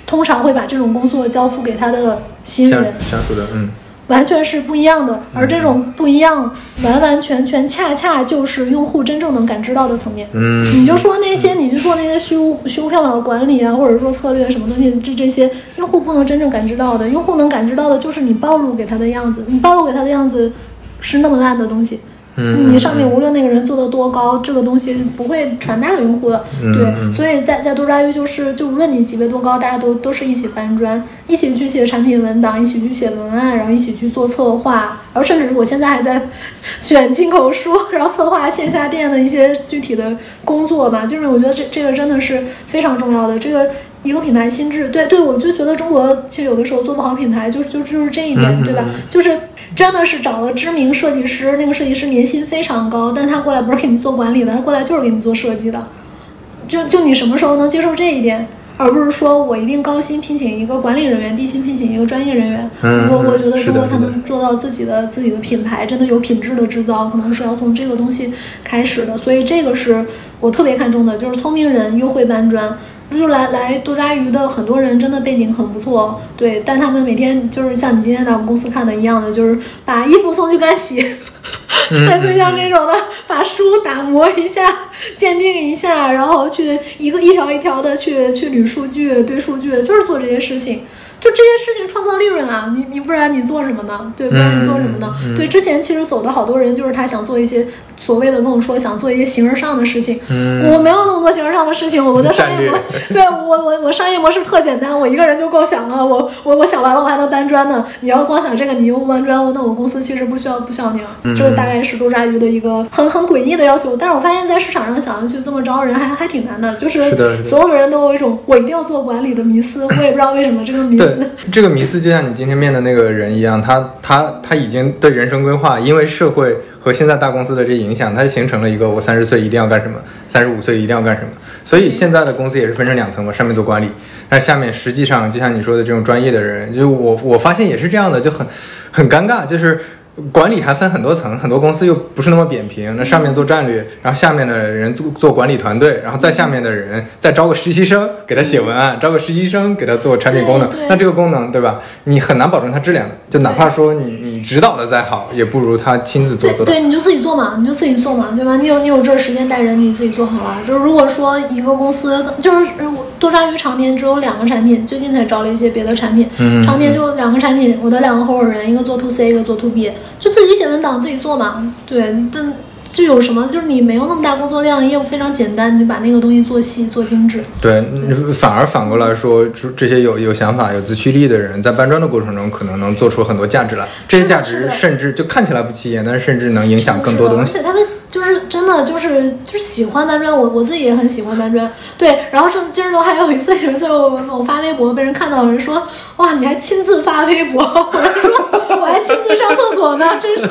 通常会把这种工作交付给他的新人，相处的，嗯完全是不一样的，而这种不一样，完完全全恰恰就是用户真正能感知到的层面。嗯，你就说那些，你去做那些虚无虚无缥缈的管理啊，或者说策略什么东西，这这些用户不能真正感知到的，用户能感知到的就是你暴露给他的样子，你暴露给他的样子是那么烂的东西。嗯你上面无论那个人做的多高，这个东西不会传达给用户的。嗯对，嗯所以在在多抓鱼就是，就无论你级别多高，大家都都是一起搬砖，一起去写产品文档，一起去写文案，然后一起去做策划，然后甚至我现在还在选进口书，然后策划线下店的一些具体的工作吧。就是我觉得这这个真的是非常重要的。这个一个品牌心智，对对，我就觉得中国其实有的时候做不好品牌，就就就是这一点，嗯对吧？就是真的是找了知名设计师，那个设计师年薪非常高，但他过来不是给你做管理的，他过来就是给你做设计的。就就你什么时候能接受这一点，而不是说我一定高薪聘请一个管理人员，低薪聘请一个专业人员。嗯我我觉得中国才能做到自己的自己的品牌，真的有品质的制造，可能是要从这个东西开始的。所以这个是我特别看重的，就是聪明人又会搬砖。就是来来多抓鱼的很多人真的背景很不错，对，但他们每天就是像你今天来我们公司看的一样的，就是把衣服送去干洗，类似于像这种的，把书打磨一下，鉴定一下，然后去一个一条一条的去去捋数据、对数据，就是做这些事情。就这些事情创造利润啊，你你不然你做什么呢？对，不然你做什么呢？嗯嗯对，之前其实走的好多人就是他想做一些所谓的跟我说想做一些形而上的事情，嗯我没有那么多形而上的事情，我的商业模战 对我我我商业模式特简单，我一个人就够想了，我我我想完了我还能搬砖呢。你要光想这个，你又不搬砖，那我公司其实不需要不需要你了，这个大概概是多抓鱼的一个很很诡异的要求。但是我发现，在市场上想要去这么招人还还挺难的，就是所有的人都有一种我一定要做管理的迷思，我也不知道为什么这个迷 这个迷思就像你今天面的那个人一样，他他他已经对人生规划，因为社会和现在大公司的这影响，它形成了一个我三十岁一定要干什么，三十五岁一定要干什么。所以现在的公司也是分成两层嘛，上面做管理，那下面实际上就像你说的这种专业的人，就我我发现也是这样的，就很很尴尬，就是。管理还分很多层，很多公司又不是那么扁平。那上面做战略，然后下面的人做做管理团队，然后再下面的人再招个实习生给他写文案，招个实习生给他做产品功能那这个功能，对吧？你很难保证它质量的。就哪怕说你你指导的再好，也不如他亲自做做。对对，你就自己做嘛，你就自己做嘛，对吧？你有你有这时间带人，你自己做好了。就是如果说一个公司就是呃我多抓鱼常年只有两个产品，最近才招了一些别的产品，嗯常年就两个产品，我的两个合伙人，一个做 to C，一个做 to B，就自己写文档自己做嘛。对，但这有什么？就是你没有那么大工作量，业务非常简单，你就把那个东西做细做精致。对，反而反过来说，这这些有有想法、有自驱力的人，在搬砖的过程中，可能能做出很多价值来。这些价值甚至就看起来不起眼，但是甚至能影响更多东西。而且他们就是真的就是就是喜欢搬砖，我我自己也很喜欢搬砖。对，然后是今儿都还有一次，有一次我我发微博被人看到，有人说哇你还亲自发微博，我说还亲自上厕所呢，真是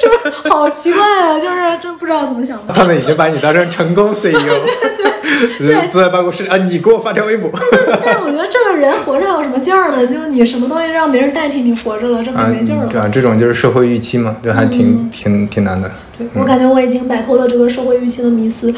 就是好奇怪啊，就是真不知道怎么想的。他们已经把你当成成功 CEO，对对对坐在办公室里啊，你给我发条微博 但是我觉得这个人活着还有什么劲儿呢？就是你什么东西让别人代替你活着了，这啊很没劲儿，了。对啊，这种就是社会预期嘛，就还挺挺挺难的。对我感觉我已经摆脱了这个社会预期的迷思。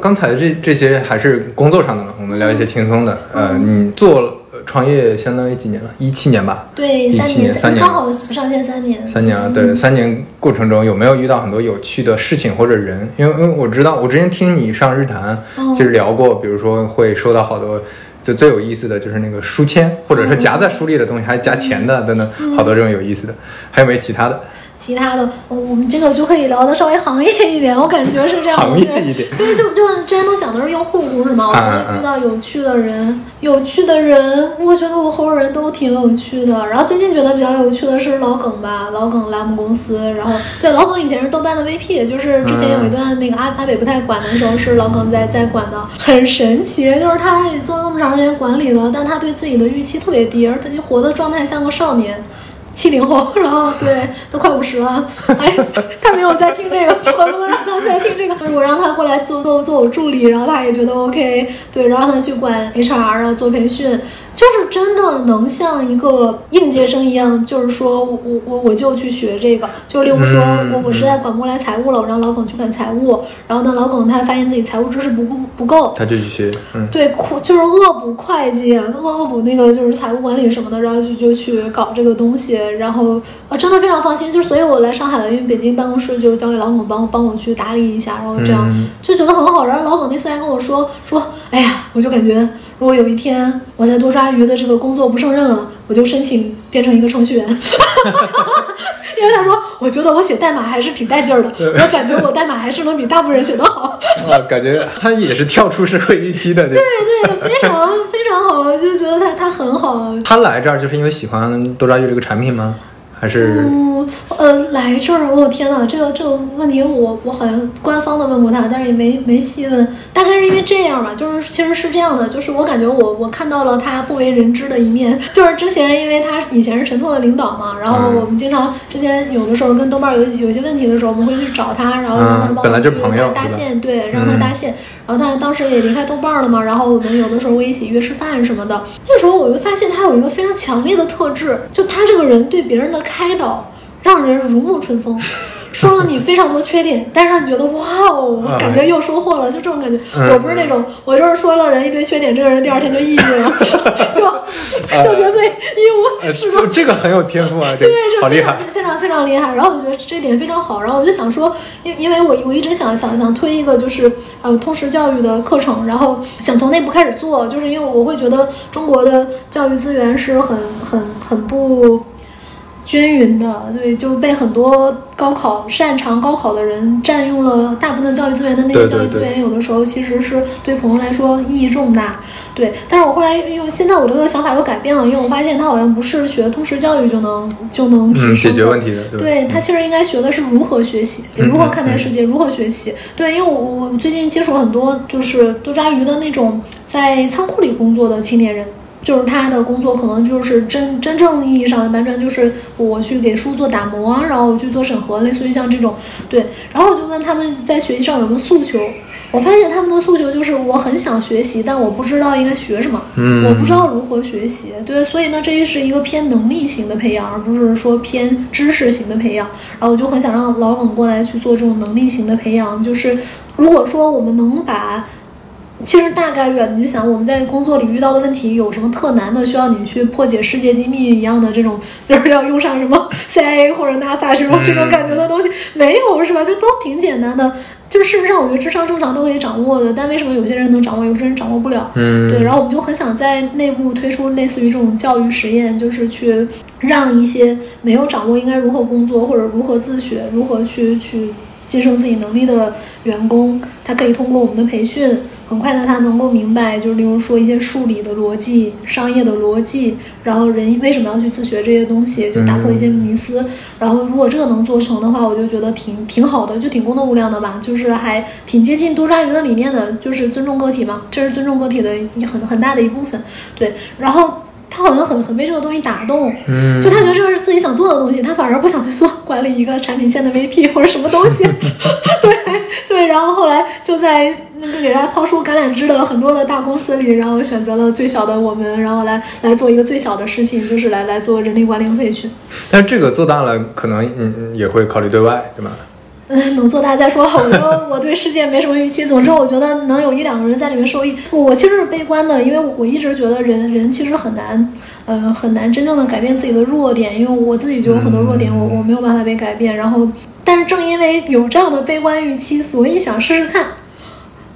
刚才这这些还是工作上的嘛，我们聊一些轻松的。呃，你做呃创业相当于几年了？一七年吧。对，一三七年三年刚好上线三年。三年了，对，三年过程中有没有遇到很多有趣的事情或者人？因为因为我知道，我之前听你上日坛，哦其实聊过，比如说会收到好多，就最有意思的就是那个书签，或者是夹在书里的东西还夹钱的等等，好多这种有意思的。还有没有其他的？其他的，我我们这个就可以聊的稍微行业一点，我感觉是这样。行业一点对，就就之前都讲的是用户故事嘛，我觉嗯嗯得遇到有趣的人，有趣的人，我觉得我合伙人都挺有趣的。然后最近觉得比较有趣的是老耿吧，老耿来我们公司，然后对老耿以前是豆瓣的 VP，就是之前有一段那个阿阿北不太管的时候，是老耿在在管的，很神奇，就是他也做那么长管理了，但他对自己的预期特别低，而且活的状态像个少年。七零后，然后对，都快五十了，哎，他没有在听这个，我不能让他在听这个，我让他过来做做做我助理，然后他也觉得 OK，对，然后他去管 HR，然后做培训，就是真的能像一个应届生一样，就是说我我我我就去学这个，就例如说嗯我我实在管不过来财务了，我让老耿去管财务，然后呢，老耿他发现自己财务知识不够不够，他就去学，嗯，对，会就是恶补会计，恶恶补那个就是财务管理什么的，然后就就去搞这个东西，然后啊真的非常放心，就是所以我来上海了，因为北京办公室就交给老耿帮我帮我去打理一下，然后这样、嗯。就觉得很好。然后老耿那次还跟我说说，哎呀，我就感觉如果有一天我在多抓鱼的这个工作不胜任了，我就申请变成一个程序员。因为他说，我觉得我写代码还是挺带劲儿的，我感觉我代码还是能比大部分人写得好。啊，感觉他也是跳出社会预期的，对。对对，非常非常好，就是觉得他他很好。他来这儿就是因为喜欢多抓鱼这个产品吗？还是嗯，呃，来这儿，我、天呐，这个这个问题我我好像官方的问过他，但是也没没细问。大概是因为这样吧，就是其实是这样的，就是我感觉我我看到了他不为人知的一面。就是之前因为他以前是陈拓的领导嘛，然后嗯我们经常之前有的时候跟豆瓣有有些问题的时候，我们会去找他，然后让他嗯帮我去本来就是朋友搭搭线，对，让他嗯搭线。然后他当时也离开豆瓣了嘛，然后我们有的时候会一起约吃饭什么的。那时候我就发现他有一个非常强烈的特质，就他这个人对别人的开导让人如沐春风。说了你非常多缺点，但是让你觉得哇哦，啊感觉又收获了，就这种感觉。嗯我不是那种，我就是说了人一堆缺点，这个人第二天就抑郁了，就就觉得自己一无呃，是处这这个很有天赋啊，对，这非常好厉害。非常非常厉害。然后我觉得这点非常好，然后我就想说，因因为我我一直想想想推一个就是呃通识教育的课程，然后想从内部开始做，就是因为我会觉得中国的教育资源是很很很不。均匀的，对，就被很多高考擅长高考的人占用了大部分教育资源的那些教育资源，有的时候其实是对朋友来说意义重大。对，但是我后来又现在我这个想法又改变了，因为我发现他好像不是学通识教育就能就能提升嗯，解决问题的，对他其实应该学的是如何学习，嗯如何看待世界，如何学习。对，因为我我最近接触了很多就是多抓鱼的那种在仓库里工作的青年人。就是他的工作可能就是真真正意义上的搬砖，就是我去给书做打磨，然后我去做审核，类似于像这种，对。然后我就问他们在学习上有什么诉求，我发现他们的诉求就是我很想学习，但我不知道应该学什么，嗯我不知道如何学习。对，所以呢，这是一个偏能力型的培养，而不是说偏知识型的培养。然后我就很想让老耿过来去做这种能力型的培养，就是如果说我们能把。其实大概率啊，你就想我们在工作里遇到的问题有什么特难的，需要你去破解世界机密一样的这种，就是要用上什么 CIA 或者 NASA 这种这种感觉的东西，没有是吧？就都挺简单的。就是事实上，我觉得智商正常都可以掌握的，但为什么有些人能掌握，有些人掌握不了？嗯，对，然后我们就很想在内部推出类似于这种教育实验，就是去让一些没有掌握应该如何工作或者如何自学、如何去去晋升自己能力的员工，他可以通过我们的培训，很快的他能够明白，就是例如说一些数理的逻辑、商业的逻辑，然后人为什么要去自学这些东西，就打破一些迷思。然后如果这个能做成的话，我就觉得挺挺好的，就挺功德无量的吧，就是还挺接近多抓鱼的理念的，就是尊重个体嘛，这是尊重个体的很很大的一部分。对，然后。他好像很很被这个东西打动，嗯就他觉得这个是自己想做的东西，他反而不想去做管理一个产品线的 VP 或者什么东西。对对，然后后来就在那个给他抛出橄榄枝的很多的大公司里，然后选择了最小的我们，然后来来做一个最小的事情，就是来来做人力管理和培训。但是这个做大了，可能嗯嗯也会考虑对外，对吧？嗯，能做大再说。我说我对世界没什么预期，总之我觉得能有一两个人在里面受益。我其实是悲观的，因为我一直觉得人人其实很难，呃，很难真正的改变自己的弱点，因为我自己就有很多弱点，我我没有办法被改变。然后，但是正因为有这样的悲观预期，所以想试试看。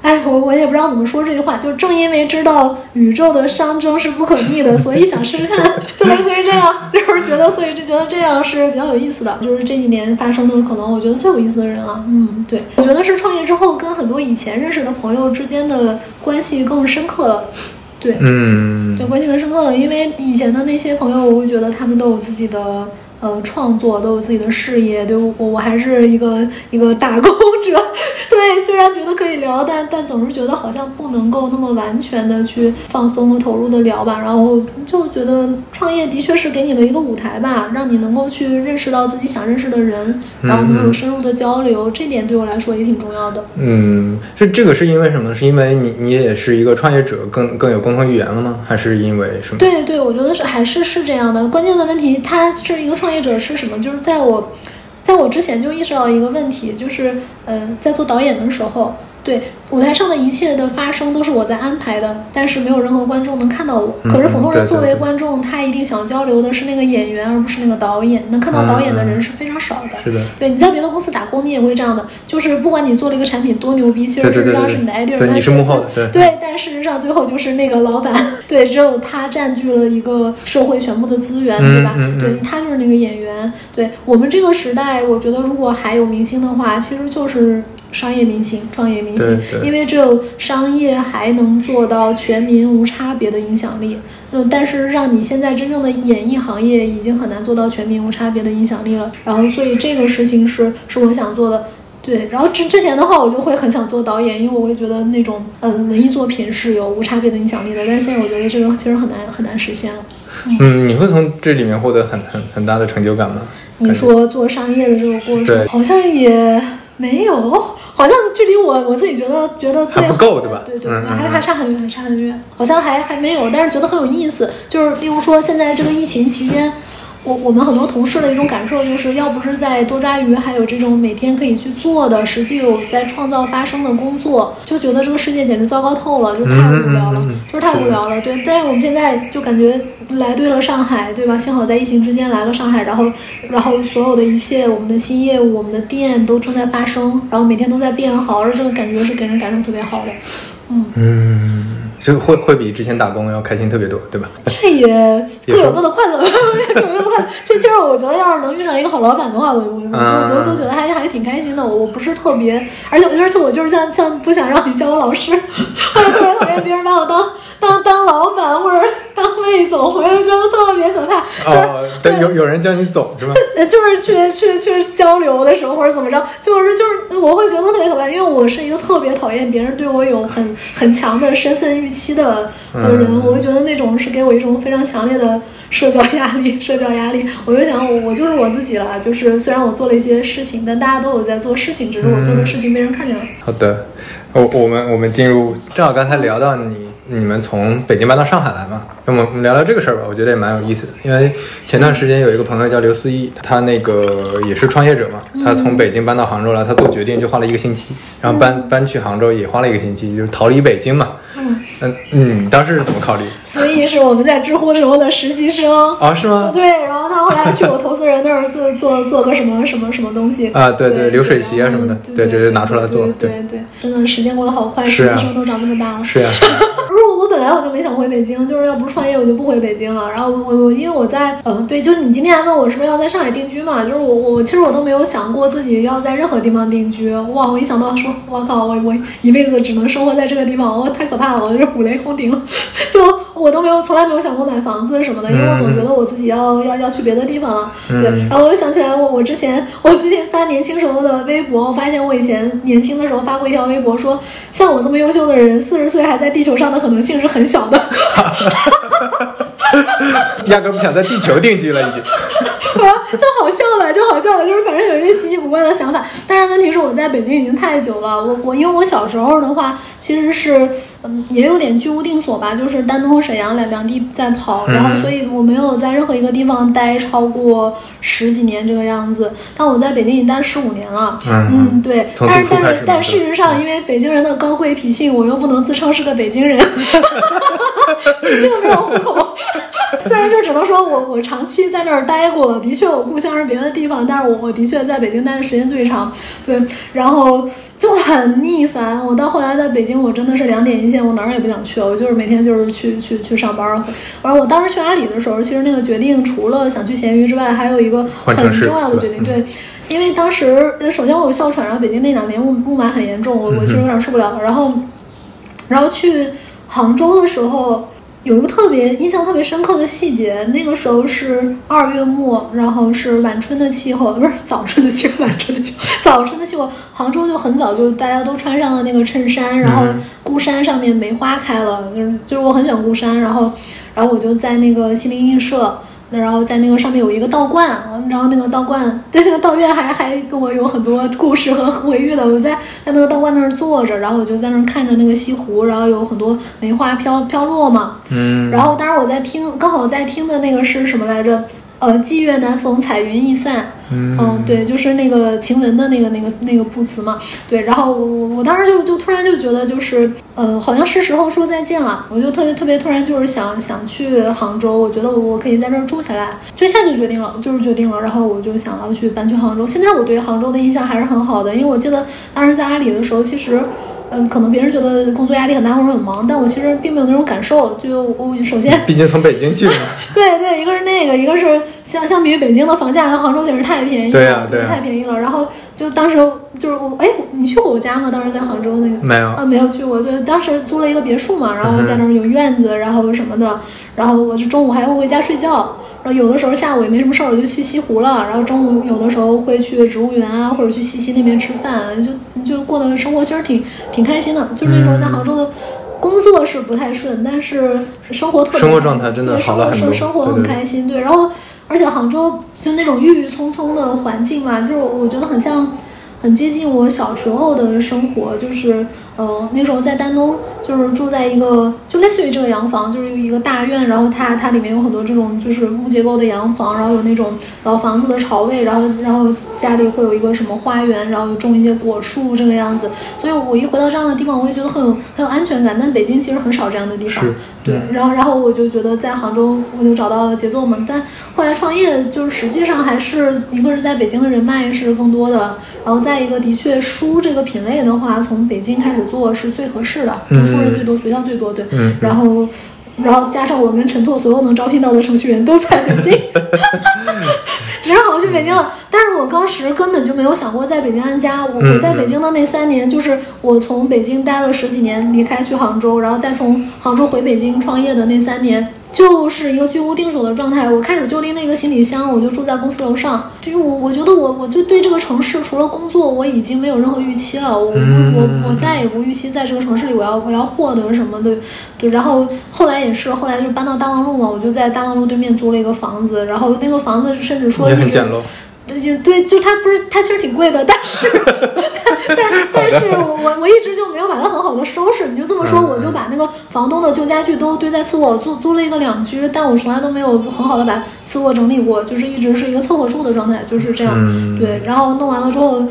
哎，我我也不知道怎么说这句话，就正因为知道宇宙的熵增是不可逆的，所以想试试看，就类似于这样，就是觉得，所以就觉得这样是比较有意思的，就是这几年发生的可能我觉得最有意思的人了。嗯，对，我觉得是创业之后跟很多以前认识的朋友之间的关系更深刻了。对，嗯对，关系更深刻了，因为以前的那些朋友，我会觉得他们都有自己的呃创作，都有自己的事业，对我我还是一个 一个打工者，对，虽然觉得可以聊，但但总是觉得好像不能够那么完全的去放松和投入的聊吧，然后就觉得创业的确是给你的一个舞台吧，让你能够去认识到自己想认识的人，然后能有深入的交流，这点对我来说也挺重要的。嗯，这这个是因为什么？是因为你你也是一个创业者，更更有共同语言了吗？还是因为什么？对对，我觉得是还是是这样的。关键的问题，它是一个创业者是什么？就是在我，在我之前就意识到一个问题，就是嗯，在做导演的时候，对舞台上的一切的发生都是我在安排的，但是没有任何观众能看到我。嗯可是普通人作为对对对观众，他一定想交流的是那个演员，而不是那个导演。能看到导演的人是非常少的。是的，对，你在别的公司打工，你也会这样的，就是不管你做了一个产品多牛逼，其实事实上是你的 idea，但你是幕后的对对，但事实上最后就是那个老板，对，只有他占据了一个社会全部的资源，对吧？对他就是那个演员。对我们这个时代，我觉得如果还有明星的话，其实就是。商业明星、创业明星因为只有商业还能做到全民无差别的影响力。那但是让你现在真正的演艺行业已经很难做到全民无差别的影响力了。然后，所以这个事情是是我想做的。对，然后之之前的话，我就会很想做导演，因为我会觉得那种呃文艺作品是有无差别的影响力的。但是现在我觉得这个其实很难很难实现了。嗯，你会从这里面获得很很很大的成就感吗？你说做商业的这个过程，好像也没有，好像距离我我自己觉得觉得最还不够对吧对对，还还差很远，还差很远，好像还还没有，但是觉得很有意思。就是例如说，现在这个疫情期间。我我们很多同事的一种感受就是，要不是在多抓鱼，还有这种每天可以去做的，实际有在创造发生的工作，就觉得这个世界简直糟糕透了，就太无聊了，嗯嗯嗯嗯就是太无聊了。对，但是我们现在就感觉来对了上海，对吧？幸好在疫情之间来了上海，然后然后所有的一切，我们的新业务，我们的店都正在发生，然后每天都在变好，而这个感觉是给人感受特别好的。嗯，嗯，就会会比之前打工要开心特别多，对吧？这也各有各的快乐，各有各的快乐。其实我觉得，要是能遇上一个好老板的话，我我我都都觉得还还挺开心的。我不是特别，而且而且我就是像像不想让你叫我老师，我特别讨厌别人把我当。当当老板或者当魏总，我就觉得特别可怕。哦，对，有有人叫你总是吧？就是去去去交流的时候或者怎么着，就是就是我会觉得特别可怕，因为我是一个特别讨厌别人对我有很很强的身份预期的的人，我会觉得那种是给我一种非常强烈的社交压力。社交压力，我就想我我就是我自己了，就是虽然我做了一些事情，但大家都有在做事情，只是我做的事情被人看见了。好的，我我们我们进入，正好刚才聊到你。你们从北京搬到上海来嘛？那么我们聊聊这个事儿吧，我觉得也蛮有意思的。因为前段时间有一个朋友叫刘思义，他那个也是创业者嘛，他从北京搬到杭州来，他做决定就花了一个星期，然后搬搬去杭州也花了一个星期，就是逃离北京嘛。嗯嗯嗯，当时是怎么考虑？思义是我们在知乎时候的实习生啊？是吗？对，然后他后来去我投资人那儿做做做个什么什么什么东西啊？对对，流水席啊什么的，对，直接拿出来做。对对，真的时间过得好快，实习生都长那么大了。是呀。我本来我就没想回北京，就是要不是创业，我就不回北京了。然后我我因为我在嗯对，就你今天还问我是不是要在上海定居嘛？就是我我其实我都没有想过自己要在任何地方定居。哇，我一想到说，我靠，我我一辈子只能生活在这个地方，我太可怕了，我就是五雷轰顶了，就我都没有从来没有想过买房子什么的，因为我总觉得我自己要要要去别的地方了。对，然后我又想起来我我之前我之前发年轻时候的微博，我发现我以前年轻的时候发过一条微博，说像我这么优秀的人，四十岁还在地球上的可能性。是很小的，压根不想在地球定居了，已经。啊，就好笑吧，就好笑，就是反正有一些稀奇古怪的想法。但是问题是我在北京已经太久了，我我因为我小时候的话，其实是嗯也有点居无定所吧，就是丹东和沈阳两两地在跑，然后所以我没有在任何一个地方待超过十几年这个样子。但我在北京已经待十五年了，嗯对。但是但是但事实上，因为北京人的高贵脾性，我又不能自称是个北京人，北京没有户口。虽然就只能说我我长期在那儿待过。的确，我故乡是别的地方，但是我我的确在北京待的时间最长，对，然后就很腻烦。我到后来在北京，我真的是两点一线，我哪儿也不想去，我就是每天就是去去去上班。而我当时去阿里的时候，其实那个决定除了想去闲鱼之外，还有一个很重要的决定，对，因为当时首先我有哮喘，然后北京那两年雾雾霾很严重，我我其实有点受不了。然后，然后去杭州的时候。有一个特别印象特别深刻的细节，那个时候是二月末，然后是晚春的气候，不是早春的气候，晚春的气候，早春的气候。杭州就很早就大家都穿上了那个衬衫，然后孤山上面梅花开了，就是就是我很喜欢孤山，然后然后我就在那个西泠印社。然后在那个上面有一个道观，然后那个道观 对那个道院还还跟我有很多故事和回忆的。我在在那个道观那儿坐着，然后我就在那儿看着那个西湖，然后有很多梅花飘飘落嘛。嗯。然后当时我在听，刚好在听的那个是什么来着？呃，霁月难逢，彩云易散。嗯，对，就是那个晴雯的那个那个那个布词嘛。对，然后我我我当时就就突然就觉得就是，呃，好像是时候说再见了。我就特别特别突然就是想想去杭州，我觉得我可以在这儿住下来，就现在就决定了，就是决定了。然后我就想要去搬去杭州。现在我对杭州的印象还是很好的，因为我记得当时在阿里的时候，其实。嗯，可能别人觉得工作压力很大或者很忙，但我其实并没有那种感受。就我首先，毕竟从北京去嘛。对对，一个是那个，一个是相相比于北京的房价，和杭州简直太便宜了，对呀对，太便宜了。然后就当时就是我，哎，你去过我家吗？当时在杭州那个没有啊，没有去过。对，当时租了一个别墅嘛，然后在那儿有院子，然后什么的，然后我就中午还会回家睡觉。然后有的时候下午也没什么事儿，我就去西湖了。然后中午有的时候会去植物园啊，或者去西溪那边吃饭，就就过的生活其实挺挺开心的。就那时候在杭州的工作是不太顺，但是生活特别生活状态真的好了很多，生活很开心。对，然后而且杭州就那种郁郁葱葱的环境嘛，就是我觉得很像。很接近我小时候的生活，就是，呃，那时候在丹东，就是住在一个，就类似于这个洋房，就是一个大院，然后它它里面有很多这种就是木结构的洋房，然后有那种老房子的朝位，然后然后家里会有一个什么花园，然后种一些果树这个样子，所以我一回到这样的地方，我会觉得很有很有安全感。但北京其实很少这样的地方，对，然后然后我就觉得在杭州我就找到了节奏嘛，但后来创业就是实际上还是一个是在北京的人脉是更多的。然后再一个，的确书这个品类的话，从北京开始做是最合适的，嗯读书人最多，学校最多，对。然后，然后加上我跟陈拓所有能招聘到的程序员都在北京，只是好去北京了。但是我当时根本就没有想过在北京安家。我嗯我在北京的那三年，就是我从北京待了十几年，离开去杭州，然后再从杭州回北京创业的那三年。就是一个居无定所的状态。我开始就拎了一个行李箱，我就住在公司楼上。就是我，我觉得我，我就对这个城市除了工作，我已经没有任何预期了。我嗯我我再也不预期在这个城市里我要我要获得什么的。对，然后后来也是，后来就搬到大望路嘛，我就在大望路对面租了一个房子，然后那个房子甚至说也很简陋。对就对，就它不是它其实挺贵的，但是 但但但是我我我一直就没有把它很好的收拾。你就这么说，嗯我就把那个房东的旧家具都堆在次卧，租租了一个两居，但我从来都没有很好的把次卧整理过，就是一直是一个凑合住的状态，就是这样。嗯对，然后弄完了之后。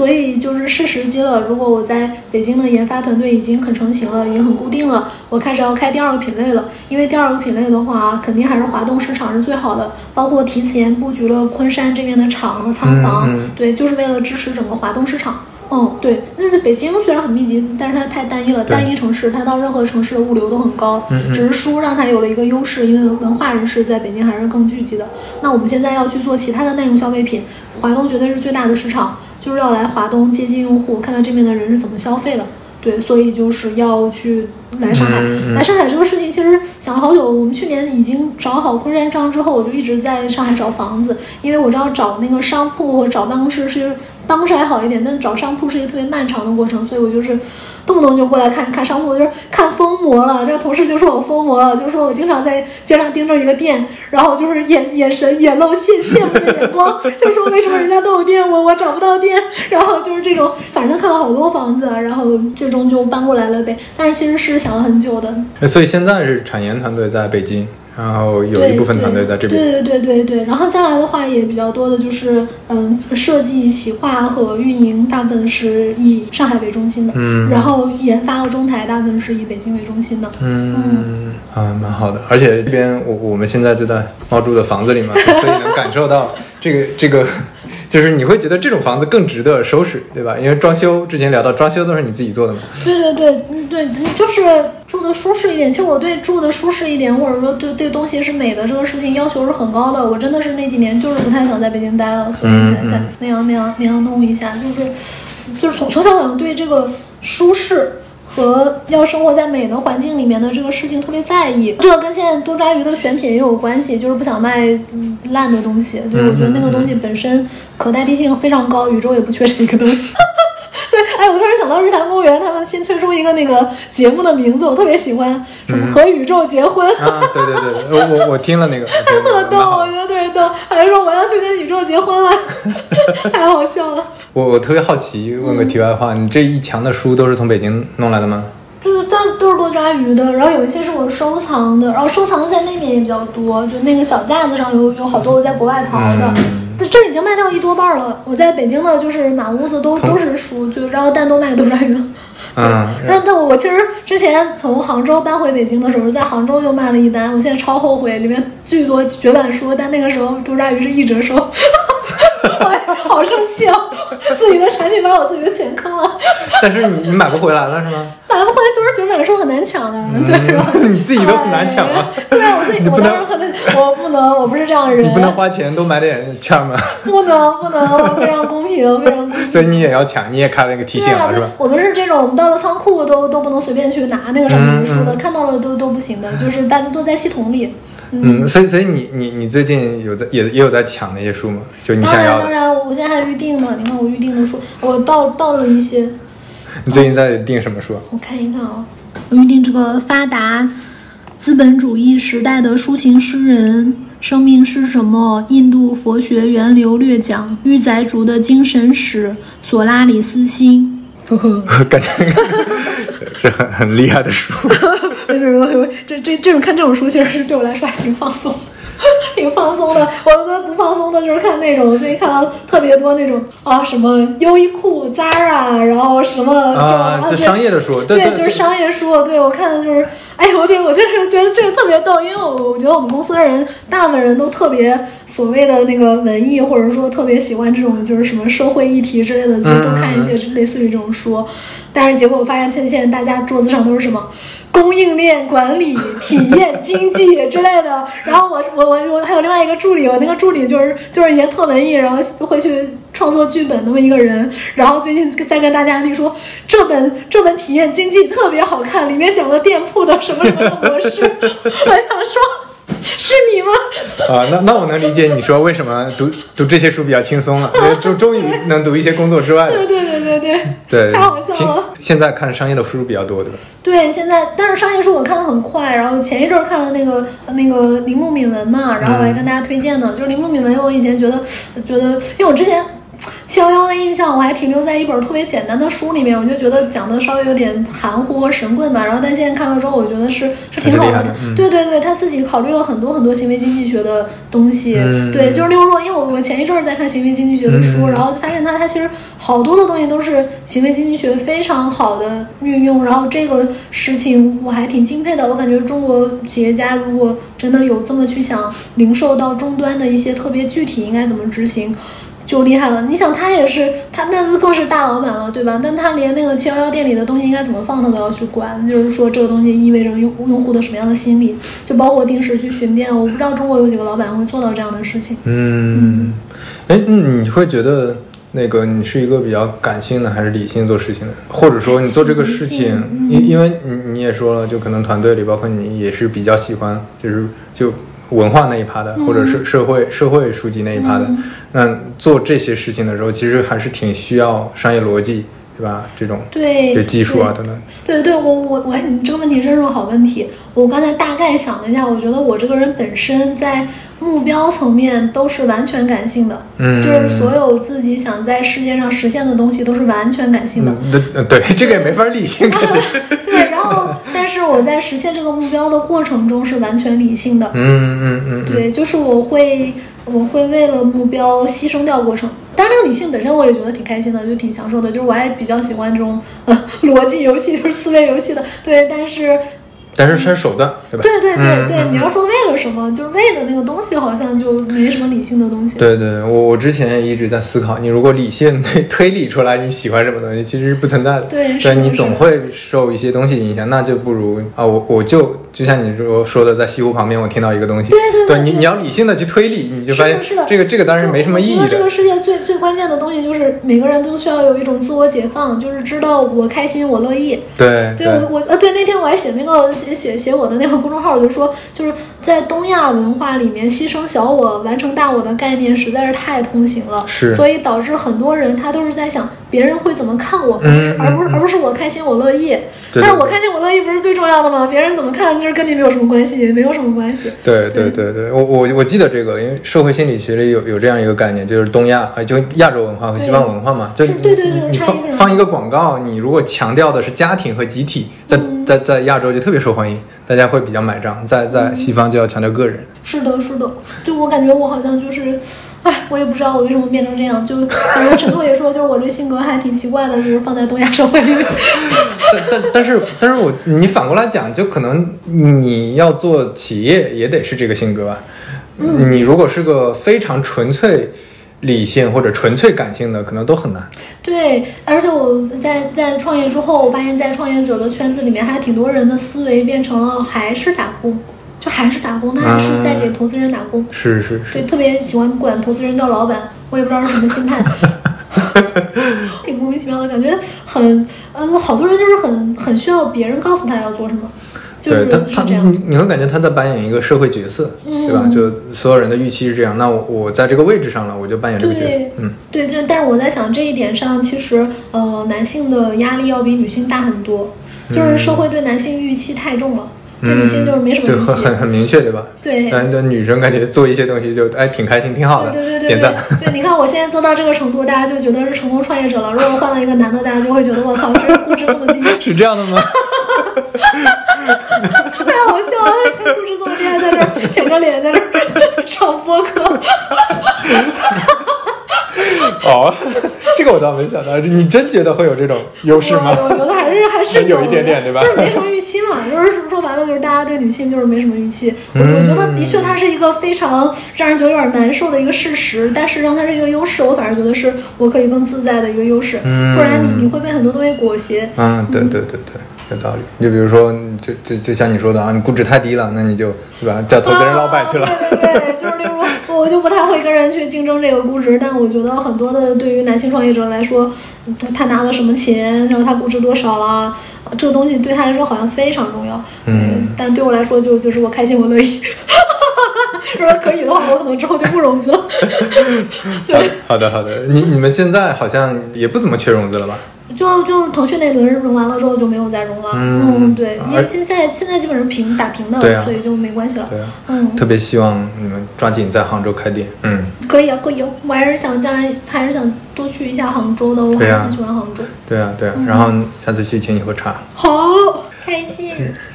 所以就是是时机了。如果我在北京的研发团队已经很成型了，已经很固定了，我开始要开第二个品类了。因为第二个品类的话，肯定还是华东市场是最好的，包括提前布局了昆山这边的厂和仓房，嗯嗯对，就是为了支持整个华东市场。嗯，对，但是北京虽然很密集，但是它太单一了，单一城市，它到任何城市的物流都很高。嗯嗯只是书让它有了一个优势，因为文化人士在北京还是更聚集的。那我们现在要去做其他的耐用消费品，华东绝对是最大的市场，就是要来华东接近用户，看看这边的人是怎么消费的。对，所以就是要去来上海。来上海这个事情其实想了好久。我们去年已经找好昆山章之后，我就一直在上海找房子，因为我知道找那个商铺或者找办公室是办公室还好一点，但找商铺是一个特别漫长的过程，所以我就是动不动就过来看看商铺，就是看疯魔了。这个同事就说我疯魔了，就说我经常在街上盯着一个店，然后就是眼眼神眼露羡羡慕的眼光，就说为什么人家都有店，我我找不到店，然后就是这种，反正看了好多房子，然后最终就搬过来了呗。但是其实是想了很久的，所以现在是产研团队在北京，然后有一部分团队在这边。对对对对对，然后将来的话也比较多的就是，嗯，设计、企划和运营大部分是以上海为中心的，嗯然后研发和中台大部分是以北京为中心的。嗯啊，蛮好的。而且这边我我们现在就在猫住的房子里嘛，所以能感受到这个这个，就是你会觉得这种房子更值得收拾，对吧？因为装修之前聊到装修都是你自己做的嘛。对对对，嗯对，就是住的舒适一点。其实我对住的舒适一点，或者说对对东西是美的这个事情要求是很高的。我真的是那几年就是不太想在北京待了，所以嗯才在嗯那样那样那样弄一下，就是就是从从小好像对这个舒适。和要生活在美的环境里面的这个事情特别在意，这个跟现在多抓鱼的选品也有关系，就是不想卖烂的东西。对，我觉得那个东西本身可代替性非常高，宇宙也不缺这一个东西。对，哎，我突然想到日坛公园，他们新推出一个那个节目的名字，我特别喜欢，什么和宇宙结婚，啊，对对对对，我我我听了那个，对特逗，我觉得特别逗，还说我要去跟宇宙结婚了，太好笑了。我我特别好奇，问个题外话，你这一墙的书都是从北京弄来的吗？就是都都是多抓鱼的，然后有一些是我收藏的，然后收藏的在那边也比较多，就那个小架子上有有好多我在国外淘的，嗯这这已经卖掉一多半了。我在北京的就是满屋子都都是书，就然后但都卖多抓鱼了。嗯，那那我其实之前从杭州搬回北京的时候，在杭州就卖了一单，我现在超后悔，里面巨多绝版书，但那个时候杜抓鱼是一折收，我好生气哦，自己的产品把我自己的钱坑了，但是你你买不回来了是吗？买不回来都是绝版书很难抢的，对是吧？你自己都很难抢啊哎对啊，我自己我当时可能我不能，我不是这样的人，你不能花钱多买点券吗？不能不能，我非常公平，非常公平。所以你也要抢，你也开了一个提醒了是吧？我们是这种，我们到了仓库都都不能随便去拿那个什么的书的，嗯嗯看到了都都不行的，就是大家都在系统里。嗯，所以所以你你你最近有在也也有在抢那些书吗？就你当想要的，然当然，我现在还预定呢。你看我预定的书，我到到了一些，你最近在订什么书？我看一看啊，我预定这个发达资本主义时代的抒情诗人。生命是什么？印度佛学源流略讲，玉宅竹的精神史，索拉里斯星。呵呵。感觉是很很厉害的书。没没没没，这这这种看这种书，其实是对我来说还挺放松，挺放松的。我觉得不放松的就是看那种，最近看到特别多那种啊，什么优衣库、Zara，然后什么啊，这这商业的书，对就是商业书。对我看的就是，哎呦我天，我就是觉得这个特别逗，因为我我觉得我们公司的人大部分人都特别所谓的那个文艺，或者说特别喜欢这种就是什么社会议题之类的，就多看一些类似于这种书。但是结果我发现现现在大家桌子上都是什么？供应链管理、体验经济之类的，然后我我我我还有另外一个助理，我那个助理就是就是也特文艺，然后会去创作剧本那么一个人，然后最近在跟大家那说这本这本体验经济特别好看，里面讲了店铺的什么什么的模式，我想说。是你吗？啊，那那我能理解你说为什么读读这些书比较轻松了，终终于能读一些工作之外的。对对对对对，对，太好笑了。现在看商业的书比较多，对吧？对，现在但是商业书我看的很快，然后前一阵看了那个那个铃木敏文嘛，然后我还跟大家推荐呢，就是铃木敏文，我以前觉得觉得，因为我之前。七幺幺的印象我还停留在一本特别简单的书里面，我就觉得讲的稍微有点含糊和神棍吧。然后但现在看了之后，我觉得是是挺好的。对对对，他自己考虑了很多很多行为经济学的东西。对，就是六若，因为我我前一阵儿在看行为经济学的书，然后发现他他其实好多的东西都是行为经济学非常好的运用。然后这个事情我还挺敬佩的。我感觉中国企业家如果真的有这么去想零售到终端的一些特别具体应该怎么执行。就厉害了，你想他也是，他那更是大老板了，对吧？但他连那个七幺幺店里的东西应该怎么放，他都要去管。就是说，这个东西意味着用用户的什么样的心理，就包括定时去巡店。我不知道中国有几个老板会做到这样的事情。嗯，哎，你会觉得那个你是一个比较感性的，还是理性做事情的？或者说，你做这个事情，因因为你你也说了，就可能团队里包括你也是比较喜欢，就是就。文化那一趴的，或者是社会社会书籍那一趴的，那做这些事情的时候，其实还是挺需要商业逻辑，对吧？这种对技术啊等等。对对，我我我，你这个问题真是个好问题。我刚才大概想了一下，我觉得我这个人本身在目标层面都是完全感性的，嗯，就是所有自己想在世界上实现的东西都是完全感性的。对对，这个也没法理性感觉。对，然后。是我在实现这个目标的过程中是完全理性的，嗯嗯嗯，对，就是我会我会为了目标牺牲掉过程，当然那个理性本身我也觉得挺开心的，就挺享受的，就是我还比较喜欢这种呃 逻辑游戏，就是思维游戏的，对，但是。但是它是手段，对吧？对对对对，你要说为了什么，就是为了那个东西，好像就没什么理性的东西。对对，我我之前也一直在思考，你如果理性推推理出来你喜欢什么东西，其实是不存在的。对，对你总会受一些东西影响，那就不如啊，我我就就像你说说的，在西湖旁边，我听到一个东西。对对对，你你要理性的去推理，你就发现这个这个当然没什么意义的。这个世界最最关键的东西就是每个人都需要有一种自我解放，就是知道我开心我乐意。对，对我我呃对那天我还写那个写写写我的。那个公众号我就说，就是在东亚文化里面，牺牲小我完成大我的概念实在是太通行了，是，所以导致很多人他都是在想别人会怎么看我，而不是而不是我开心我乐意。但是我开心我乐意不是最重要的吗？别人怎么看就是跟你没有什么关系，没有什么关系。对对对对，我我我记得这个，因为社会心理学里有有这样一个概念，就是东亚啊，就亚洲文化和西方文化嘛，就对对对，你放放一个广告，你如果强调的是家庭和集体，在在在亚洲就特别受欢迎。大家会比较买账，在在西方就要强调个人。是的，是的，对我感觉我好像就是，哎，我也不知道我为什么变成这样。就反正陈拓也说，就是我这性格还挺奇怪的，就是放在东亚社会里面。但但但是但是我你反过来讲，就可能你要做企业也得是这个性格啊。你如果是个非常纯粹。理性或者纯粹感性的可能都很难。对，而且我在在创业之后，我发现，在创业者的圈子里面，还挺多人的思维变成了还是打工，就还是打工，他还是在给投资人打工。是是是。对，特别喜欢管投资人叫老板，我也不知道是什么心态，挺莫名其妙的感觉，很呃，好多人就是很很需要别人告诉他要做什么。对他，他你你会感觉他在扮演一个社会角色，对吧？就所有人的预期是这样，那我我在这个位置上了，我就扮演这个角色。嗯，对，就但是我在想这一点上，其实呃，男性的压力要比女性大很多，就是社会对男性预期太重了，对女性就是没什么预期，很很很明确，对吧？对，但这女生感觉做一些东西就哎挺开心，挺好的，对对对，点赞。对，你看我现在做到这个程度，大家就觉得是成功创业者了。如果换了一个男的，大家就会觉得我靠，这估值这么低，是这样的吗？太好笑了！估值这么低还，在这舔着脸在这上播客。哦，这个我倒没想到，你真觉得会有这种优势吗？我觉得还是还是有一点点，对吧？就是没什么预期嘛，就是说白了就是大家对女性就是没什么预期。我我觉得的确它是一个非常让人觉得有点难受的一个事实，但实际上它是一个优势，我反而觉得是我可以更自在的一个优势。嗯不然你你会被很多东西裹挟。嗯，对对对对，有道理。就比如说，就就就像你说的啊，你估值太低了，那你就对吧，叫投资人老板去了。就不太会跟人去竞争这个估值，但我觉得很多的对于男性创业者来说，嗯他拿了什么钱，然后他估值多少啦，呃这个东西对他来说好像非常重要。嗯，但对我来说就就是我开心我乐意。如果可以的话，我可能之后就不融资了。对，好的好的，你你们现在好像也不怎么缺融资了吧？就就腾讯那轮融完了之后就没有再融了。嗯对，因为现在现在基本上平打平的，所以就没关系了。对啊，嗯，特别希望你们抓紧在杭州开店。嗯，可以啊，可以啊，我还是想将来还是想多去一下杭州的，我还是很喜欢杭州。对啊对啊，嗯然后下次去请你喝茶。好开心，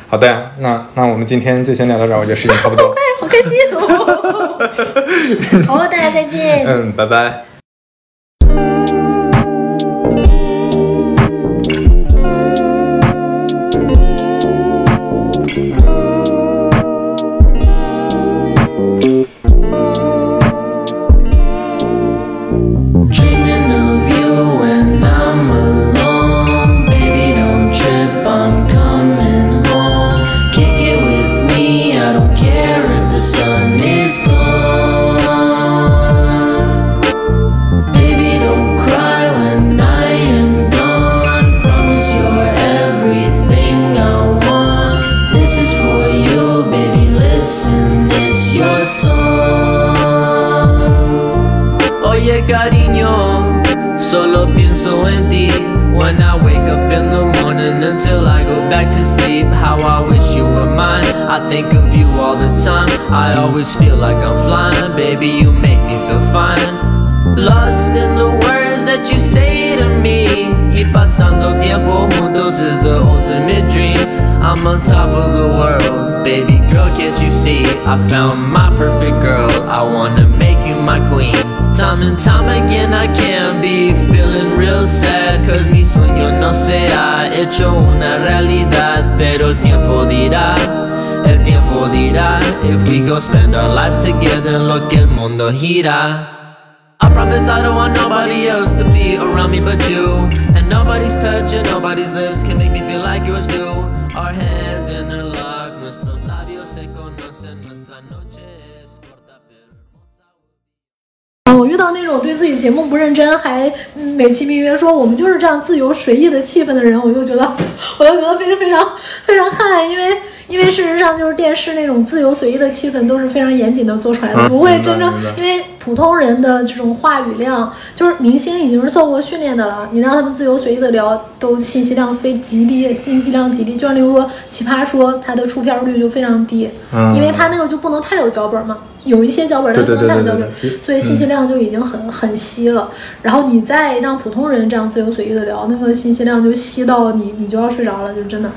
好的呀，那那我们今天就先聊到这儿，我觉得时间差不多。哎，好开心哦！好，大家再见。嗯，拜拜。Cariño, solo pienso en ti. When I wake up in the morning until I go back to sleep How I wish you were mine, I think of you all the time. I always feel like I'm flying, baby you make me feel fine. Lost in the words that you say to me. Y pasando tiempo juntos is the ultimate dream. I'm on top of the world, baby girl can't you see? I found my perfect girl, I wanna make you my queen Time and time again I can't be feeling real sad. Cause mi sueño no se ha hecho una realidad Pero el tiempo dirá, el tiempo dirá If we go spend our lives together lo que el mundo gira. I promise I don't want nobody else to be around me but you. And nobody's touch and nobody's lips can make me feel like yours do. Our hands 我对自己节目不认真，还美其名曰说我们就是这样自由随意的气氛的人，我就觉得，我就觉得非常非常非常 汗，因为因为事实上就是电视那种自由随意的气氛都是非常严谨的做出来的，嗯不会真正因为普通人的这种话语量，就是明星已经是受过训练的了，你让他们自由随意的聊，都信息量非极低，信息量极低。就像例如说《奇葩说》，它的出片率就非常低，嗯因为它那个就不能太有脚本嘛，有一些脚本，但不能太有脚本所以信息量就已经很很稀了。然后你再让普通人这样自由随意的聊，那个信息量就稀到你你就要睡着了，就真的。